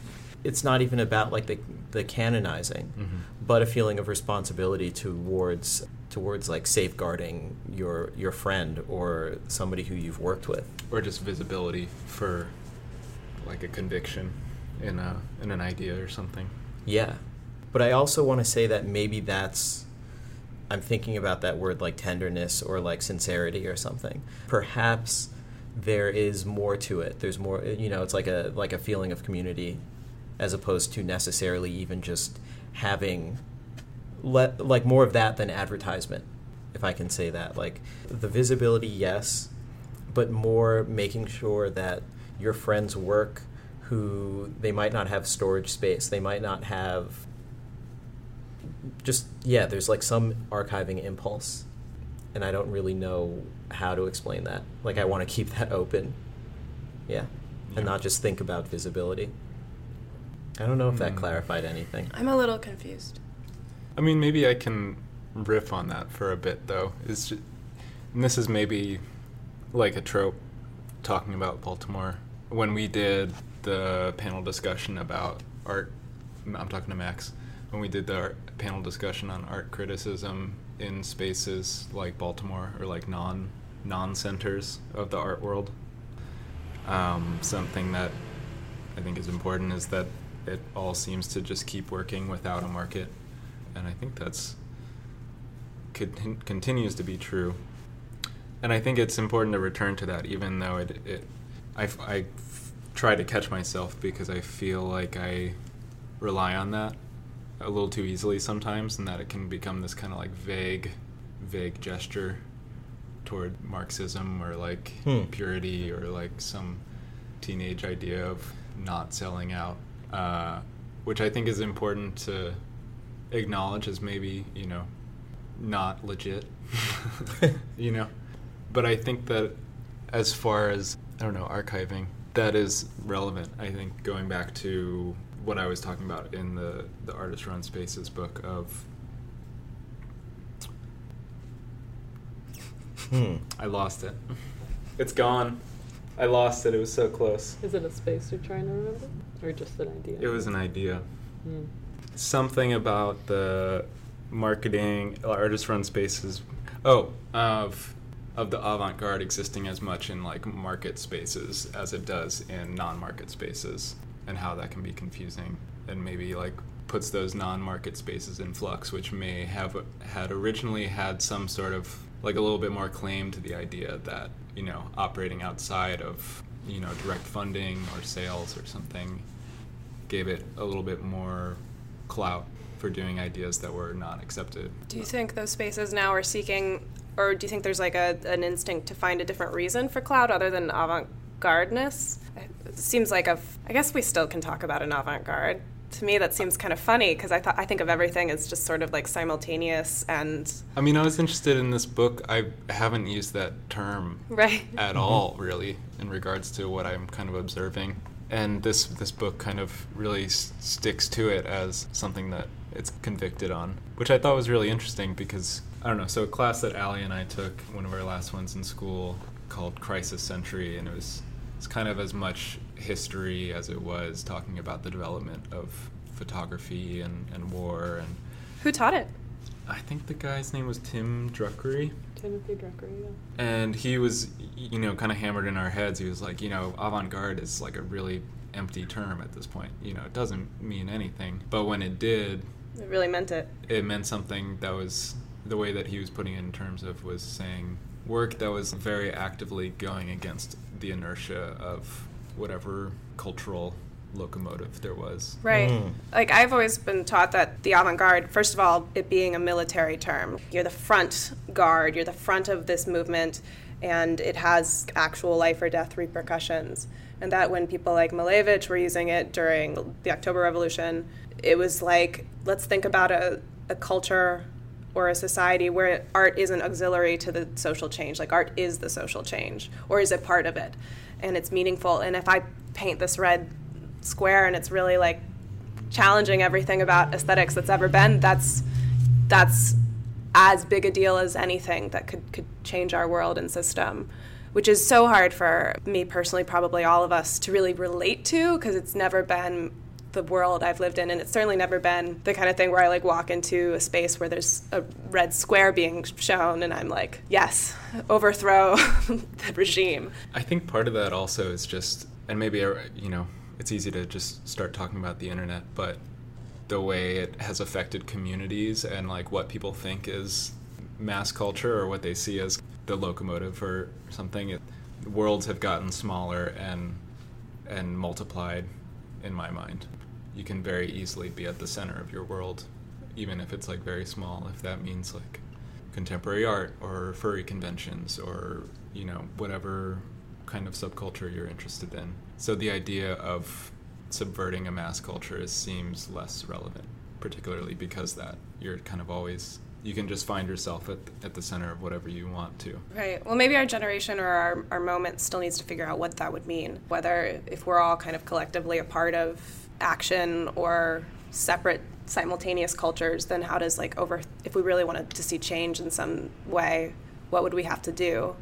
it's not even about like the the canonizing, Mhm. but a feeling of responsibility towards towards like safeguarding your your friend or somebody who you've worked with. or just visibility for like a conviction in a in an idea or something Yeah. But I also want to say that maybe that's I'm thinking about that word like tenderness or like sincerity or something. Perhaps there is more to it. There's more eh, you know, it's like a like a feeling of community as opposed to necessarily even just having le- like more of that than advertisement, if I can say that. Like the visibility, yes, but more making sure that your friends work who they might not have storage space, they might not have just yeah, there's like some archiving impulse. And I don't really know how to explain that. Like I want to keep that open. Yeah. Yeah. And not just think about visibility. I don't know if that Hmm. clarified anything. I'm a little confused. I mean, maybe I can riff on that for a bit, though. It's just, and this is maybe like a trope talking about Baltimore. When we did the panel discussion about art I'm talking to Max, when we did the art, panel discussion on art criticism in spaces like Baltimore or like non non centers of the art world. Um, something that I think is important is that it all seems to just keep working without a market, and I think that's con- continues to be true. And I think it's important to return to that, even though it, it I, try to catch myself because I feel like I rely on that a little too easily sometimes, and that it can become this kind of like vague, vague gesture toward Marxism or like Hmm. purity or like some teenage idea of not selling out, uh, which I think is important to acknowledge as maybe you know not legit, you know. But I think that as far as I don't know archiving, that is relevant. I think going back to what I was talking about in the the artist run spaces book of Hmm. I lost it. It's gone. I lost it. It was so close. Is it a space you're trying to remember, or just an idea? It was an idea. Hmm. Something about the marketing artist run spaces. Oh, of of the avant-garde existing as much in like market spaces as it does in non-market spaces and how that can be confusing and maybe like puts those non-market spaces in flux which may have had originally had some sort of like a little bit more claim to the idea that you know operating outside of you know direct funding or sales or something gave it a little bit more clout for doing ideas that were not accepted. Do you think those spaces now are seeking, or do you think there's like a, an instinct to find a different reason for cloud other than avant gardeness? It seems like a, I guess we still can talk about an avant garde. To me, that seems kind of funny because I thought I think of everything as just sort of like simultaneous and I mean, I was interested in this book. I haven't used that term right. at all, really, in regards to what I'm kind of observing. And this this book kind of really s- sticks to it as something that it's convicted on, which I thought was really interesting because I don't know. So a class that Allie and I took, one of our last ones in school, called Crisis Century, and it was it's kind of as much history as it was talking about the development of photography and, and war and Who taught it? I think the guy's name was Tim Druckrey Timothy Druckrey, yeah. and he was you know kind of hammered in our heads he was like you know avant-garde is like a really empty term at this point you know it doesn't mean anything but when it did It really meant it. it meant something that was the way that he was putting it in terms of was saying work that was very actively going against the inertia of whatever cultural locomotive there was Right. Mm. Like I've always been taught that the avant-garde, first of all, it being a military term, you're the front guard, you're the front of this movement, and it has actual life or death repercussions. And that when people like Malevich were using it during the October Revolution, it was like, let's think about a, a culture or a society where art isn't auxiliary to the social change. Like art is the social change, or is it part of it? And it's meaningful. And if I paint this red square and it's really like challenging everything about aesthetics that's ever been, that's that's as big a deal as anything that could could change our world and system. Which is so hard for me personally, probably all of us, to really relate to because it's never been the world I've lived in, and it's certainly never been the kind of thing where I like walk into a space where there's a red square being shown, and I'm like, yes, overthrow the regime. I think part of that also is just, and maybe uh, you know, it's easy to just start talking about the internet, but the way it has affected communities and like what people think is mass culture or what they see as the locomotive or something. It, worlds have gotten smaller and and multiplied in my mind. You can very easily be at the center of your world, even if it's like very small. If that means like contemporary art or furry conventions or you know whatever kind of subculture you're interested in. So the idea of subverting a mass culture is, seems less relevant, particularly because that you're kind of always you can just find yourself at, at the center of whatever you want to. Right. Well, maybe our generation or our, our moment still needs to figure out what that would mean. Whether if we're all kind of collectively a part of action or separate simultaneous cultures, then how does like over if we really wanted to see change in some way, what would we have to do?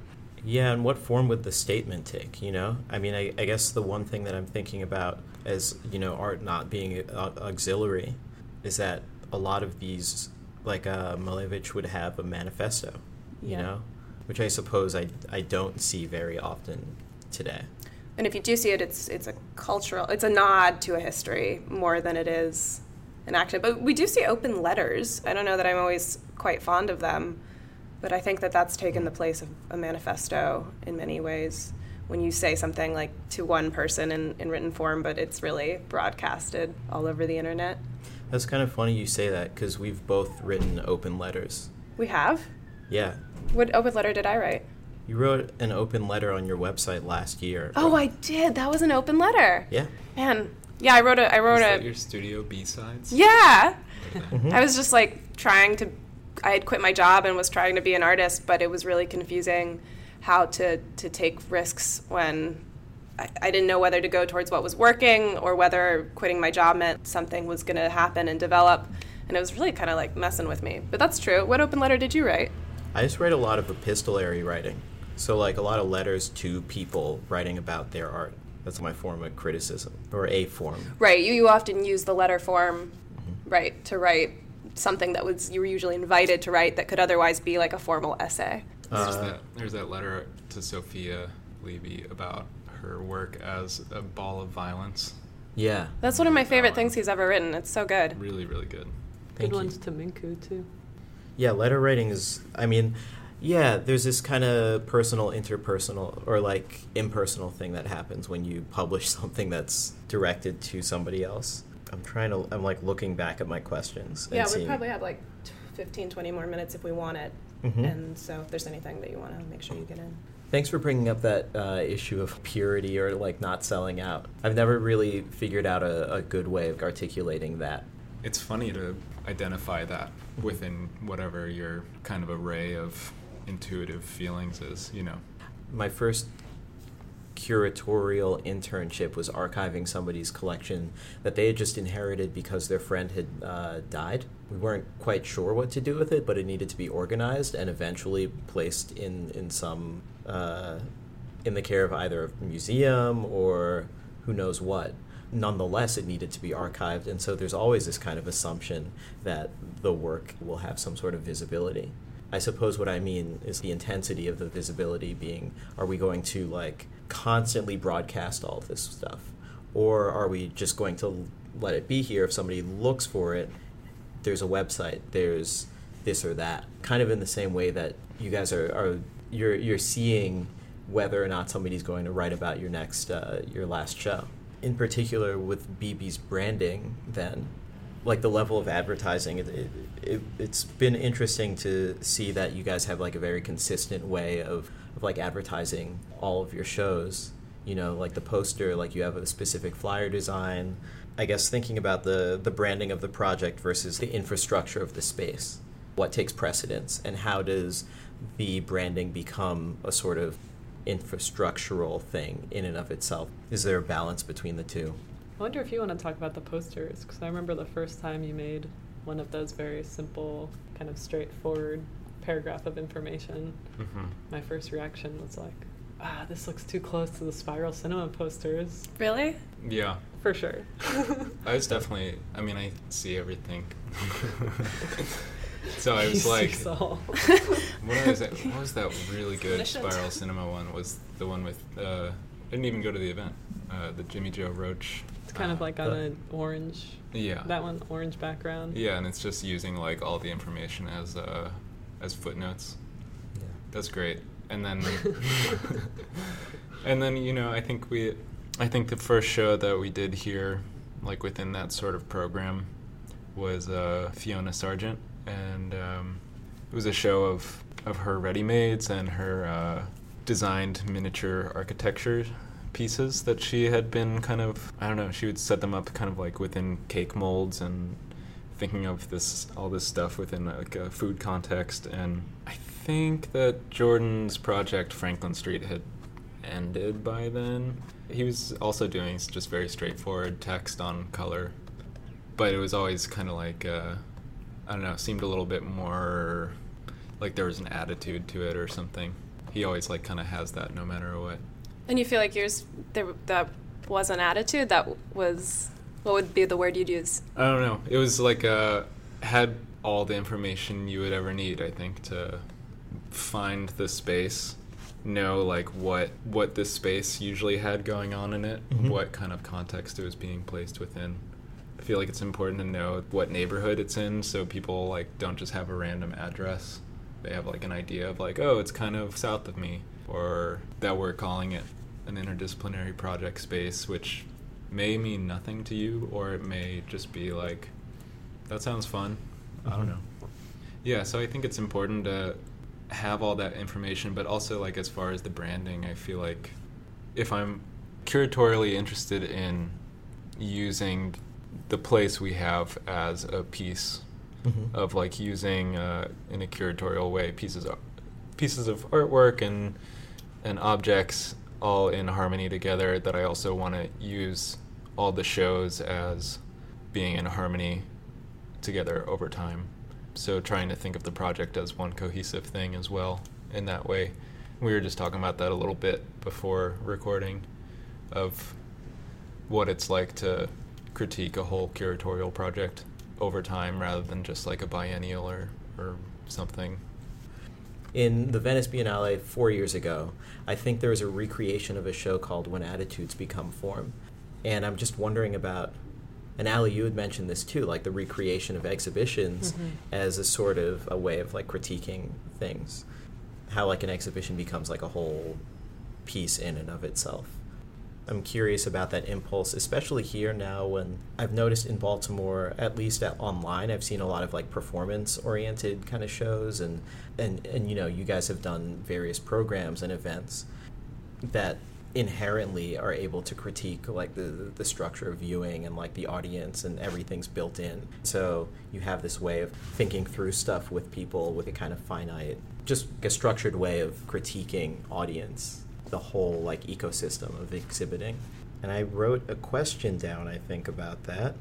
Yeah, and what form would the statement take? You know, I mean, I, I guess the one thing that I'm thinking about as you know, art not being uh, auxiliary, is that a lot of these, like uh, Malevich would have a manifesto. You Yeah. know, which I suppose I I don't see very often today. And if you do see it, it's it's a cultural, it's a nod to a history more than it is an action. But we do see open letters. I don't know that I'm always quite fond of them, but I think that that's taken the place of a manifesto in many ways. When you say something like to one person in, in written form, but it's really broadcasted all over the internet. That's kind of funny you say that because we've both written open letters. We have. Yeah, What open letter did I write? You wrote an open letter on your website last year. Oh, I did. That was an open letter. Yeah. Man, yeah, I wrote a. I wrote Is a. your studio B sides? Yeah. Mhm. I was just like trying to. I had quit my job and was trying to be an artist, but it was really confusing how to, to take risks when I, I didn't know whether to go towards what was working or whether quitting my job meant something was going to happen and develop. And it was really kind of like messing with me. But that's true. What open letter did you write? I just write a lot of epistolary writing. So, like a lot of letters to people writing about their art. That's my form of criticism, or a form. Right. You, you often use the letter form, right, to write something that was you were usually invited to write that could otherwise be like a formal essay. There's, Uh, that, there's that letter to Sophia Levy about her work as a ball of violence. Yeah. That's one of my favorite things he's ever written. It's so good. Really, really good. Thank Good you. ones to Minku too. Yeah, letter writing is. I mean, yeah, there's this kind of personal, interpersonal, or like impersonal thing that happens when you publish something that's directed to somebody else. I'm trying to. I'm like looking back at my questions. and Yeah, we probably have like t- 15, 20 more minutes if we want it. Mhm. And so if there's anything that you want to make sure you get in. Thanks for bringing up that uh, issue of purity or like not selling out. I've never really figured out a, a good way of articulating that. It's funny to identify that within whatever your kind of array of intuitive feelings is, you know. My first curatorial internship was archiving somebody's collection that they had just inherited because their friend had uh, died. We weren't quite sure what to do with it, but it needed to be organized and eventually placed in in some uh, in the care of either a museum or who knows what. Nonetheless, it needed to be archived, and so there's always this kind of assumption that the work will have some sort of visibility. I suppose what I mean is the intensity of the visibility being are we going to like constantly broadcast all of this stuff? Or are we just going to let it be here? If somebody looks for it, there's a website, there's this or that. Kind of in the same way that you guys are, are you're, you're seeing whether or not somebody's going to write about your next, uh, your last show. In particular, with Bb's branding, then, like the level of advertising it, it, it, it's been interesting to see that you guys have like a very consistent way of, of like advertising all of your shows. You know like the poster like you have a specific flyer design. I guess thinking about the the branding of the project versus the infrastructure of the space what takes precedence and how does the branding become a sort of infrastructural thing in and of itself? Is there a balance between the two wonder if you want to talk about the posters because I remember the first time you made one of those very simple, kind of straightforward paragraph of information. hmm My first reaction was like, ah, this looks too close to the Spiral Cinema posters. Really? Yeah. For sure. I was definitely, I mean, I see everything. so I He was like, sees all. what was that? What was that really good Omniscient. Spiral Cinema one? Was the one with? Uh, I didn't even go to the event. Uh, the Jimmy Joe Roche. It's kind of uh, like on an orange. Yeah. That one, orange background. Yeah, and it's just using like all the information as uh, as footnotes. yeah That's great. And then and then you know, I think we I think the first show that we did here like within that sort of program was uh, Fiona Sargent and um, it was a show of of her ready-mades and her uh, designed miniature architecture pieces that she had been kind of I don't know, she would set them up kind of like within cake molds and thinking of this all this stuff within like a food context and I think that Jordan's project Franklin Street had ended by then. He was also doing just very straightforward text on color, but it was always kind of like uh, I don't know, seemed a little bit more like there was an attitude to it or something. he always like kind of has that no matter what. And you feel like yours there that was an attitude that was what would be the word you'd use? I don't know. It was like uh, had all the information you would ever need. I think to find the space, know like what what this space usually had going on in it, Mhm. what kind of context it was being placed within. I feel like it's important to know what neighborhood it's in, so people like don't just have a random address. They have like an idea of like, oh, it's kind of south of me, or that we're calling it an interdisciplinary project space, which may mean nothing to you, or it may just be like, that sounds fun. I don't Mhm. know. Yeah, so I think it's important to have all that information, but also like as far as the branding, I feel like if I'm curatorially interested in using the place we have as a piece Mhm. of like using uh, in a curatorial way pieces of pieces of artwork and and objects all in harmony together that I also want to use all the shows as being in harmony together over time. So trying to think of the project as one cohesive thing as well in that way. We were just talking about that a little bit before recording of what it's like to critique a whole curatorial project over time rather than just like a biennial or, or something. In the Venice Biennale four years ago, I think there was a recreation of a show called When Attitudes Become Form. And I'm just wondering about, and Allie, you had mentioned this too, like the recreation of exhibitions Mhm. as a sort of a way of like critiquing things. How like an exhibition becomes like a whole piece in and of itself. I'm curious about that impulse, especially here now when I've noticed in Baltimore, at least at online, I've seen a lot of like performance oriented kind of shows and, and and you know, you guys have done various programs and events that inherently are able to critique like the the structure of viewing and like the audience and everything's built in. So you have this way of thinking through stuff with people with a kind of finite just a structured way of critiquing audience the whole like ecosystem of exhibiting. And I wrote a question down, I think, about that.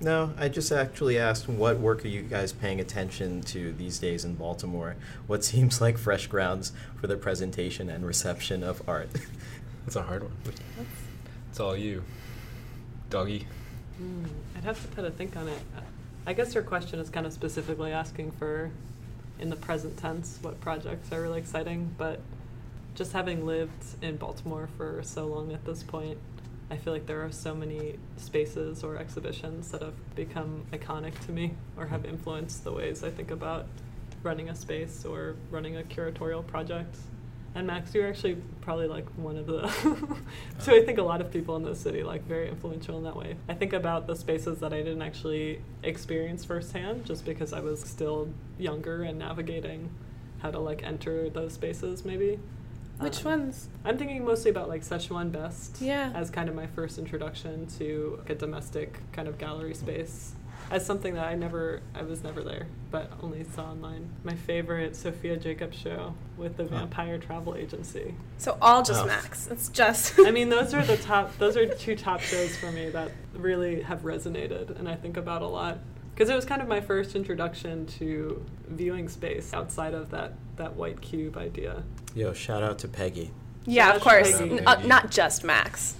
No, I just actually asked what work are you guys paying attention to these days in Baltimore? What seems like fresh grounds for the presentation and reception of art? That's a hard one. It's all you, doggy. Mm, I'd have to kind of think on it. I guess your question is kind of specifically asking for, in the present tense, what projects are really exciting. But just having lived in Baltimore for so long at this point, I feel like there are so many spaces or exhibitions that have become iconic to me or have influenced the ways I think about running a space or running a curatorial project. And Max, you're actually probably like one of the. so I think a lot of people in the city like very influential in that way. I think about the spaces that I didn't actually experience firsthand, just because I was still younger and navigating how to like enter those spaces. Maybe. Which Um, ones? I'm thinking mostly about like Szechuan Best. Yeah. As kind of my first introduction to like, a domestic kind of gallery space. As something that I never, I was never there, but only saw online. My favorite Sophia Jacobs show with the. Vampire Travel Agency. So all just Oh. Max. It's just. I mean, those are the top. Those are two top shows for me that really have resonated, and I think about a lot because it was kind of my first introduction to viewing space outside of that that white cube idea. Yo, shout out to Peggy. yeah, of Shout out to course. N- uh, not just Max.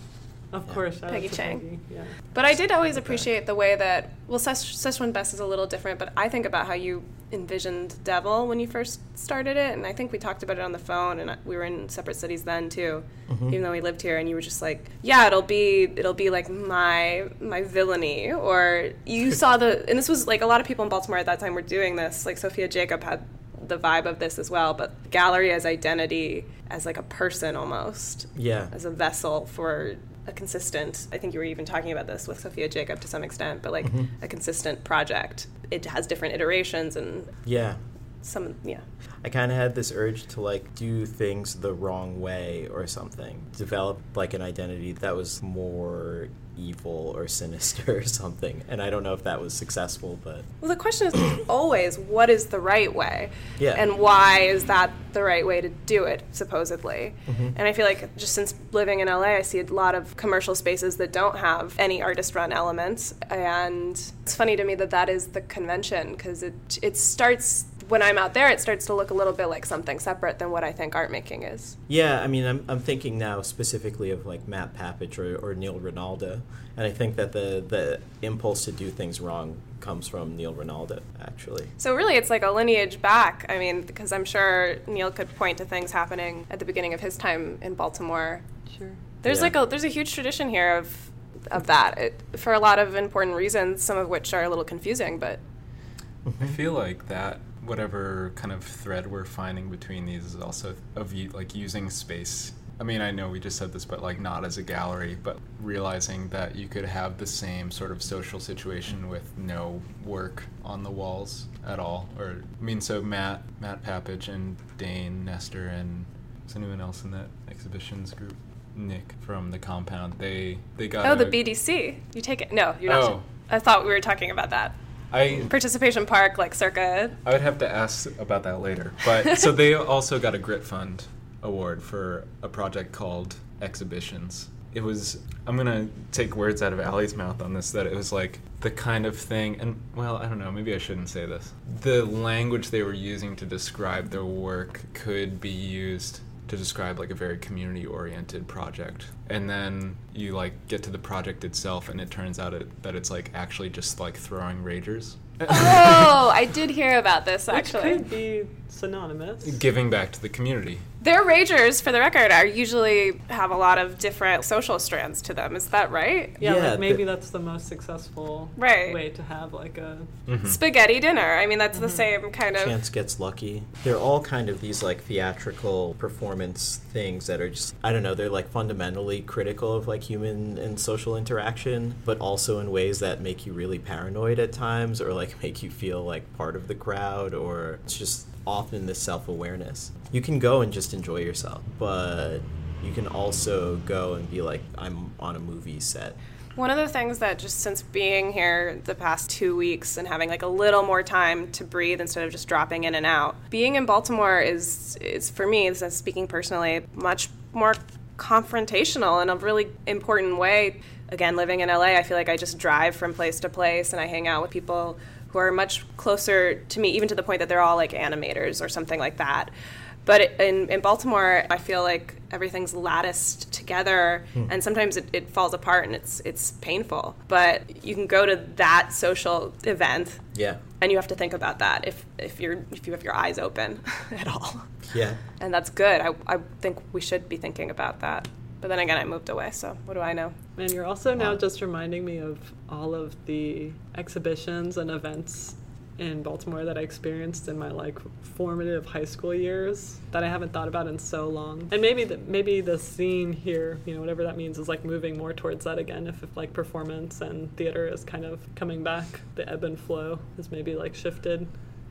Of Yeah. course, shout out Peggy to Chang. Peggy, Yeah. But I did always appreciate the way that well, Szechuan Szechuan Best is a little different. But I think about how you envisioned Devil when you first started it, and I think we talked about it on the phone, and we were in separate cities then too, Mhm. even though we lived here. And you were just like, "Yeah, it'll be it'll be like my my villainy," or you saw the and this was like a lot of people in Baltimore at that time were doing this. Like Sophia Jacob had the vibe of this as well, but gallery as identity as like a person almost Yeah. as a vessel for a consistent i think you were even talking about this with sophia jacob to some extent but like Mhm. a consistent project it has different iterations and Yeah. some yeah I kind of had this urge to like do things the wrong way or something. Develop like an identity that was more evil or sinister or something. And I don't know if that was successful, but Well, the question is always what is the right way? Yeah. And why is that the right way to do it, supposedly? Mhm. And I feel like just since living in LA, I see a lot of commercial spaces that don't have any artist run elements. And it's funny to me that that is the convention because it, it starts, when I'm out there, it starts to look a little bit like something separate than what I think art making is. Yeah, I mean, I'm, I'm thinking now specifically of like Matt Papich or, or Neil Ronaldo, and I think that the, the impulse to do things wrong comes from Neil Ronaldo, actually. So really, it's like a lineage back. I mean, because I'm sure Neil could point to things happening at the beginning of his time in Baltimore Sure. There's Yeah. like a there's a huge tradition here of of that it, for a lot of important reasons, some of which are a little confusing, but I feel like that whatever kind of thread we're finding between these is also of like using space. I mean, I know we just said this, but like not as a gallery, but realizing that you could have the same sort of social situation with no work on the walls at all. Or I mean, so Matt, Matt Papich, and Dane Nestor, and is anyone else in that exhibitions group? Nick from the compound. They they got oh, the BDC. You take it? No, you're not. Oh. I thought we were talking about that I participation park, like circa. I would have to ask about that later. But so they also got a Grit Fund award for a project called Exhibitions. It was I'm gonna take words out of Allie's mouth on this that it was like the kind of thing and well, I don't know, maybe I shouldn't say this. The language they were using to describe their work could be used to describe like a very community oriented project and then you like get to the project itself and it turns out it, that it's like actually just like throwing ragers oh, I did hear about this Which actually. could be synonymous. giving back to the community. Their ragers, for the record, are usually have a lot of different social strands to them. Is that right? Yeah, Yeah, like maybe the- that's the most successful Right. way to have like a Mhm. Spaghetti dinner. I mean, that's the same kind of. Chance gets lucky. They're all kind of these like theatrical performance things that are just I don't know, they're like fundamentally critical of like human and social interaction, but also in ways that make you really paranoid at times or like make you feel like part of the crowd or it's just often this self-awareness. You can go and just enjoy yourself, but you can also go and be like I'm on a movie set. One of the things that just since being here the past two weeks and having like a little more time to breathe instead of just dropping in and out, being in Baltimore is is for me, is speaking personally, much more confrontational in a really important way. Again, living in LA, I feel like I just drive from place to place and I hang out with people who are much closer to me, even to the point that they're all like animators or something like that. But in, in Baltimore, I feel like everything's latticed together, hmm. and sometimes it, it falls apart and it's it's painful. But you can go to that social event, Yeah. and you have to think about that if if you're if you have your eyes open at all, Yeah. and that's good. I I think we should be thinking about that. But then again, I moved away, so what do I know? And you're also now just reminding me of all of the exhibitions and events in Baltimore that I experienced in my like formative high school years that I haven't thought about in so long. And maybe the, maybe the scene here, you know, whatever that means, is like moving more towards that again. If, if like performance and theater is kind of coming back, the ebb and flow has maybe like shifted.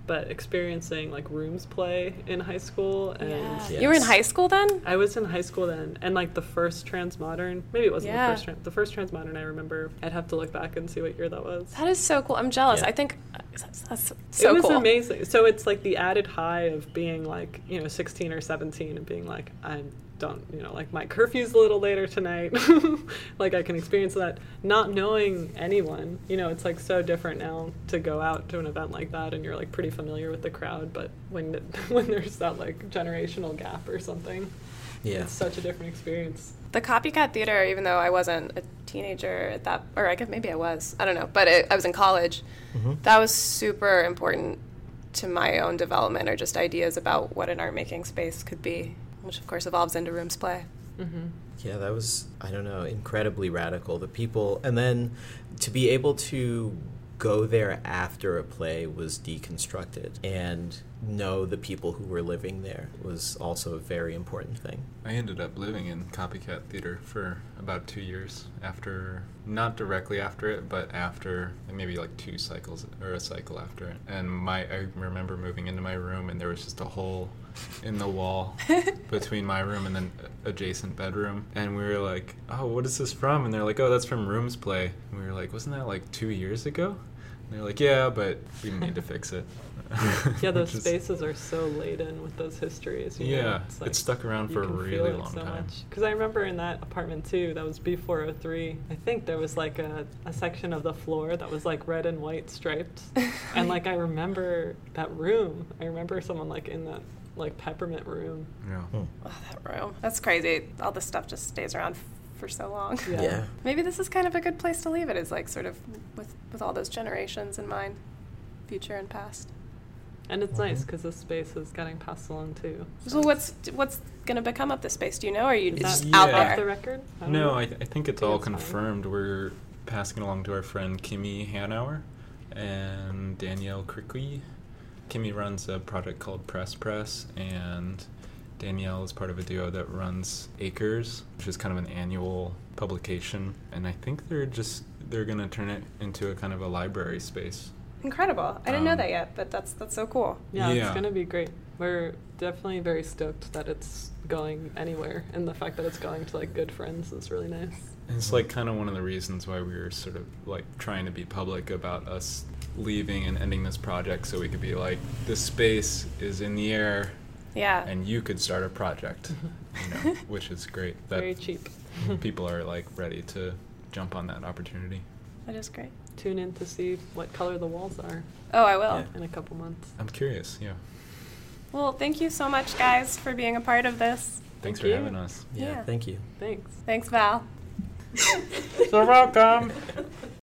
But experiencing like rooms play in high school and Yeah. You were in high school then? I was in high school then, and like the first transmodern, maybe it wasn't Yeah. the first. Tran- the first transmodern I remember. I'd have to look back and see what year that was. That is so cool. I'm jealous. Yeah. I think uh, that's, that's so it was cool. amazing. So it's like the added high of being like you know 16 or 17 and being like I don't you know like my curfew's a little later tonight. like I can experience that, not knowing anyone. You know, it's like so different now to go out to an event like that and you're like pretty familiar with the crowd. But when when there's that like generational gap or something, Yeah. it's such a different experience. the copycat theater even though i wasn't a teenager at that or i guess maybe i was i don't know but it, i was in college Mhm. that was super important to my own development or just ideas about what an art making space could be which of course evolves into rooms play Mm-hmm. Yeah, that was, I don't know, incredibly radical. The people, and then to be able to go there after a play was deconstructed and know the people who were living there was also a very important thing. I ended up living in copycat theater for about two years after not directly after it, but after maybe like two cycles or a cycle after it. And my I remember moving into my room and there was just a hole in the wall between my room and then adjacent bedroom. And we were like, "Oh, what is this from?" And they're like, "Oh, that's from Rooms Play." And we were like, "Wasn't that like 2 years ago?" And they're like, "Yeah, but we need to fix it." yeah, those Which is- spaces are so laden with those histories. you know, Yeah, it's stuck around for a really feel it long so time. Because I remember in that apartment too, that was B403. I think there was like a, a section of the floor that was like red and white striped, and like I remember that room. I remember someone like in that like peppermint room. Yeah. Hmm. Oh, that room. That's crazy. All this stuff just stays around for so long. Yeah. Yeah. Maybe this is kind of a good place to leave it. Is like sort of with with all those generations in mind, future and past. And it's nice Mhm. because this space is getting passed along too. So what's what's gonna become of this space? Do you know? Or are you just that out Yeah. off the record? I No, know. I, th- I think it's think all it's fine. confirmed. We're passing it along to our friend Kimi Hanauer and Danielle Crickley. Kimi runs a project called Press Press, and Danielle is part of a duo that runs Acres, which is kind of an annual publication. And I think they're just they're gonna turn it into a kind of a library space. Incredible. I didn't know Um, that yet, but that's that's so cool. Yeah, Yeah. it's gonna be great. We're definitely very stoked that it's going anywhere, and the fact that it's going to like good friends is really nice. And It's like kind of one of the reasons why we were sort of like trying to be public about us leaving and ending this project so we could be like, this space is in the air Yeah. and you could start a project, you know, which is great. That Very cheap. people are like ready to jump on that opportunity. that is great. Tune in to see what color the walls are Oh, I will. Yeah. in a couple months. I'm curious, yeah. Well, thank you so much, guys, for being a part of this. Thanks Thank for you. having us. Yeah, Yeah. thank you. Thanks. Thanks, Val. You're welcome.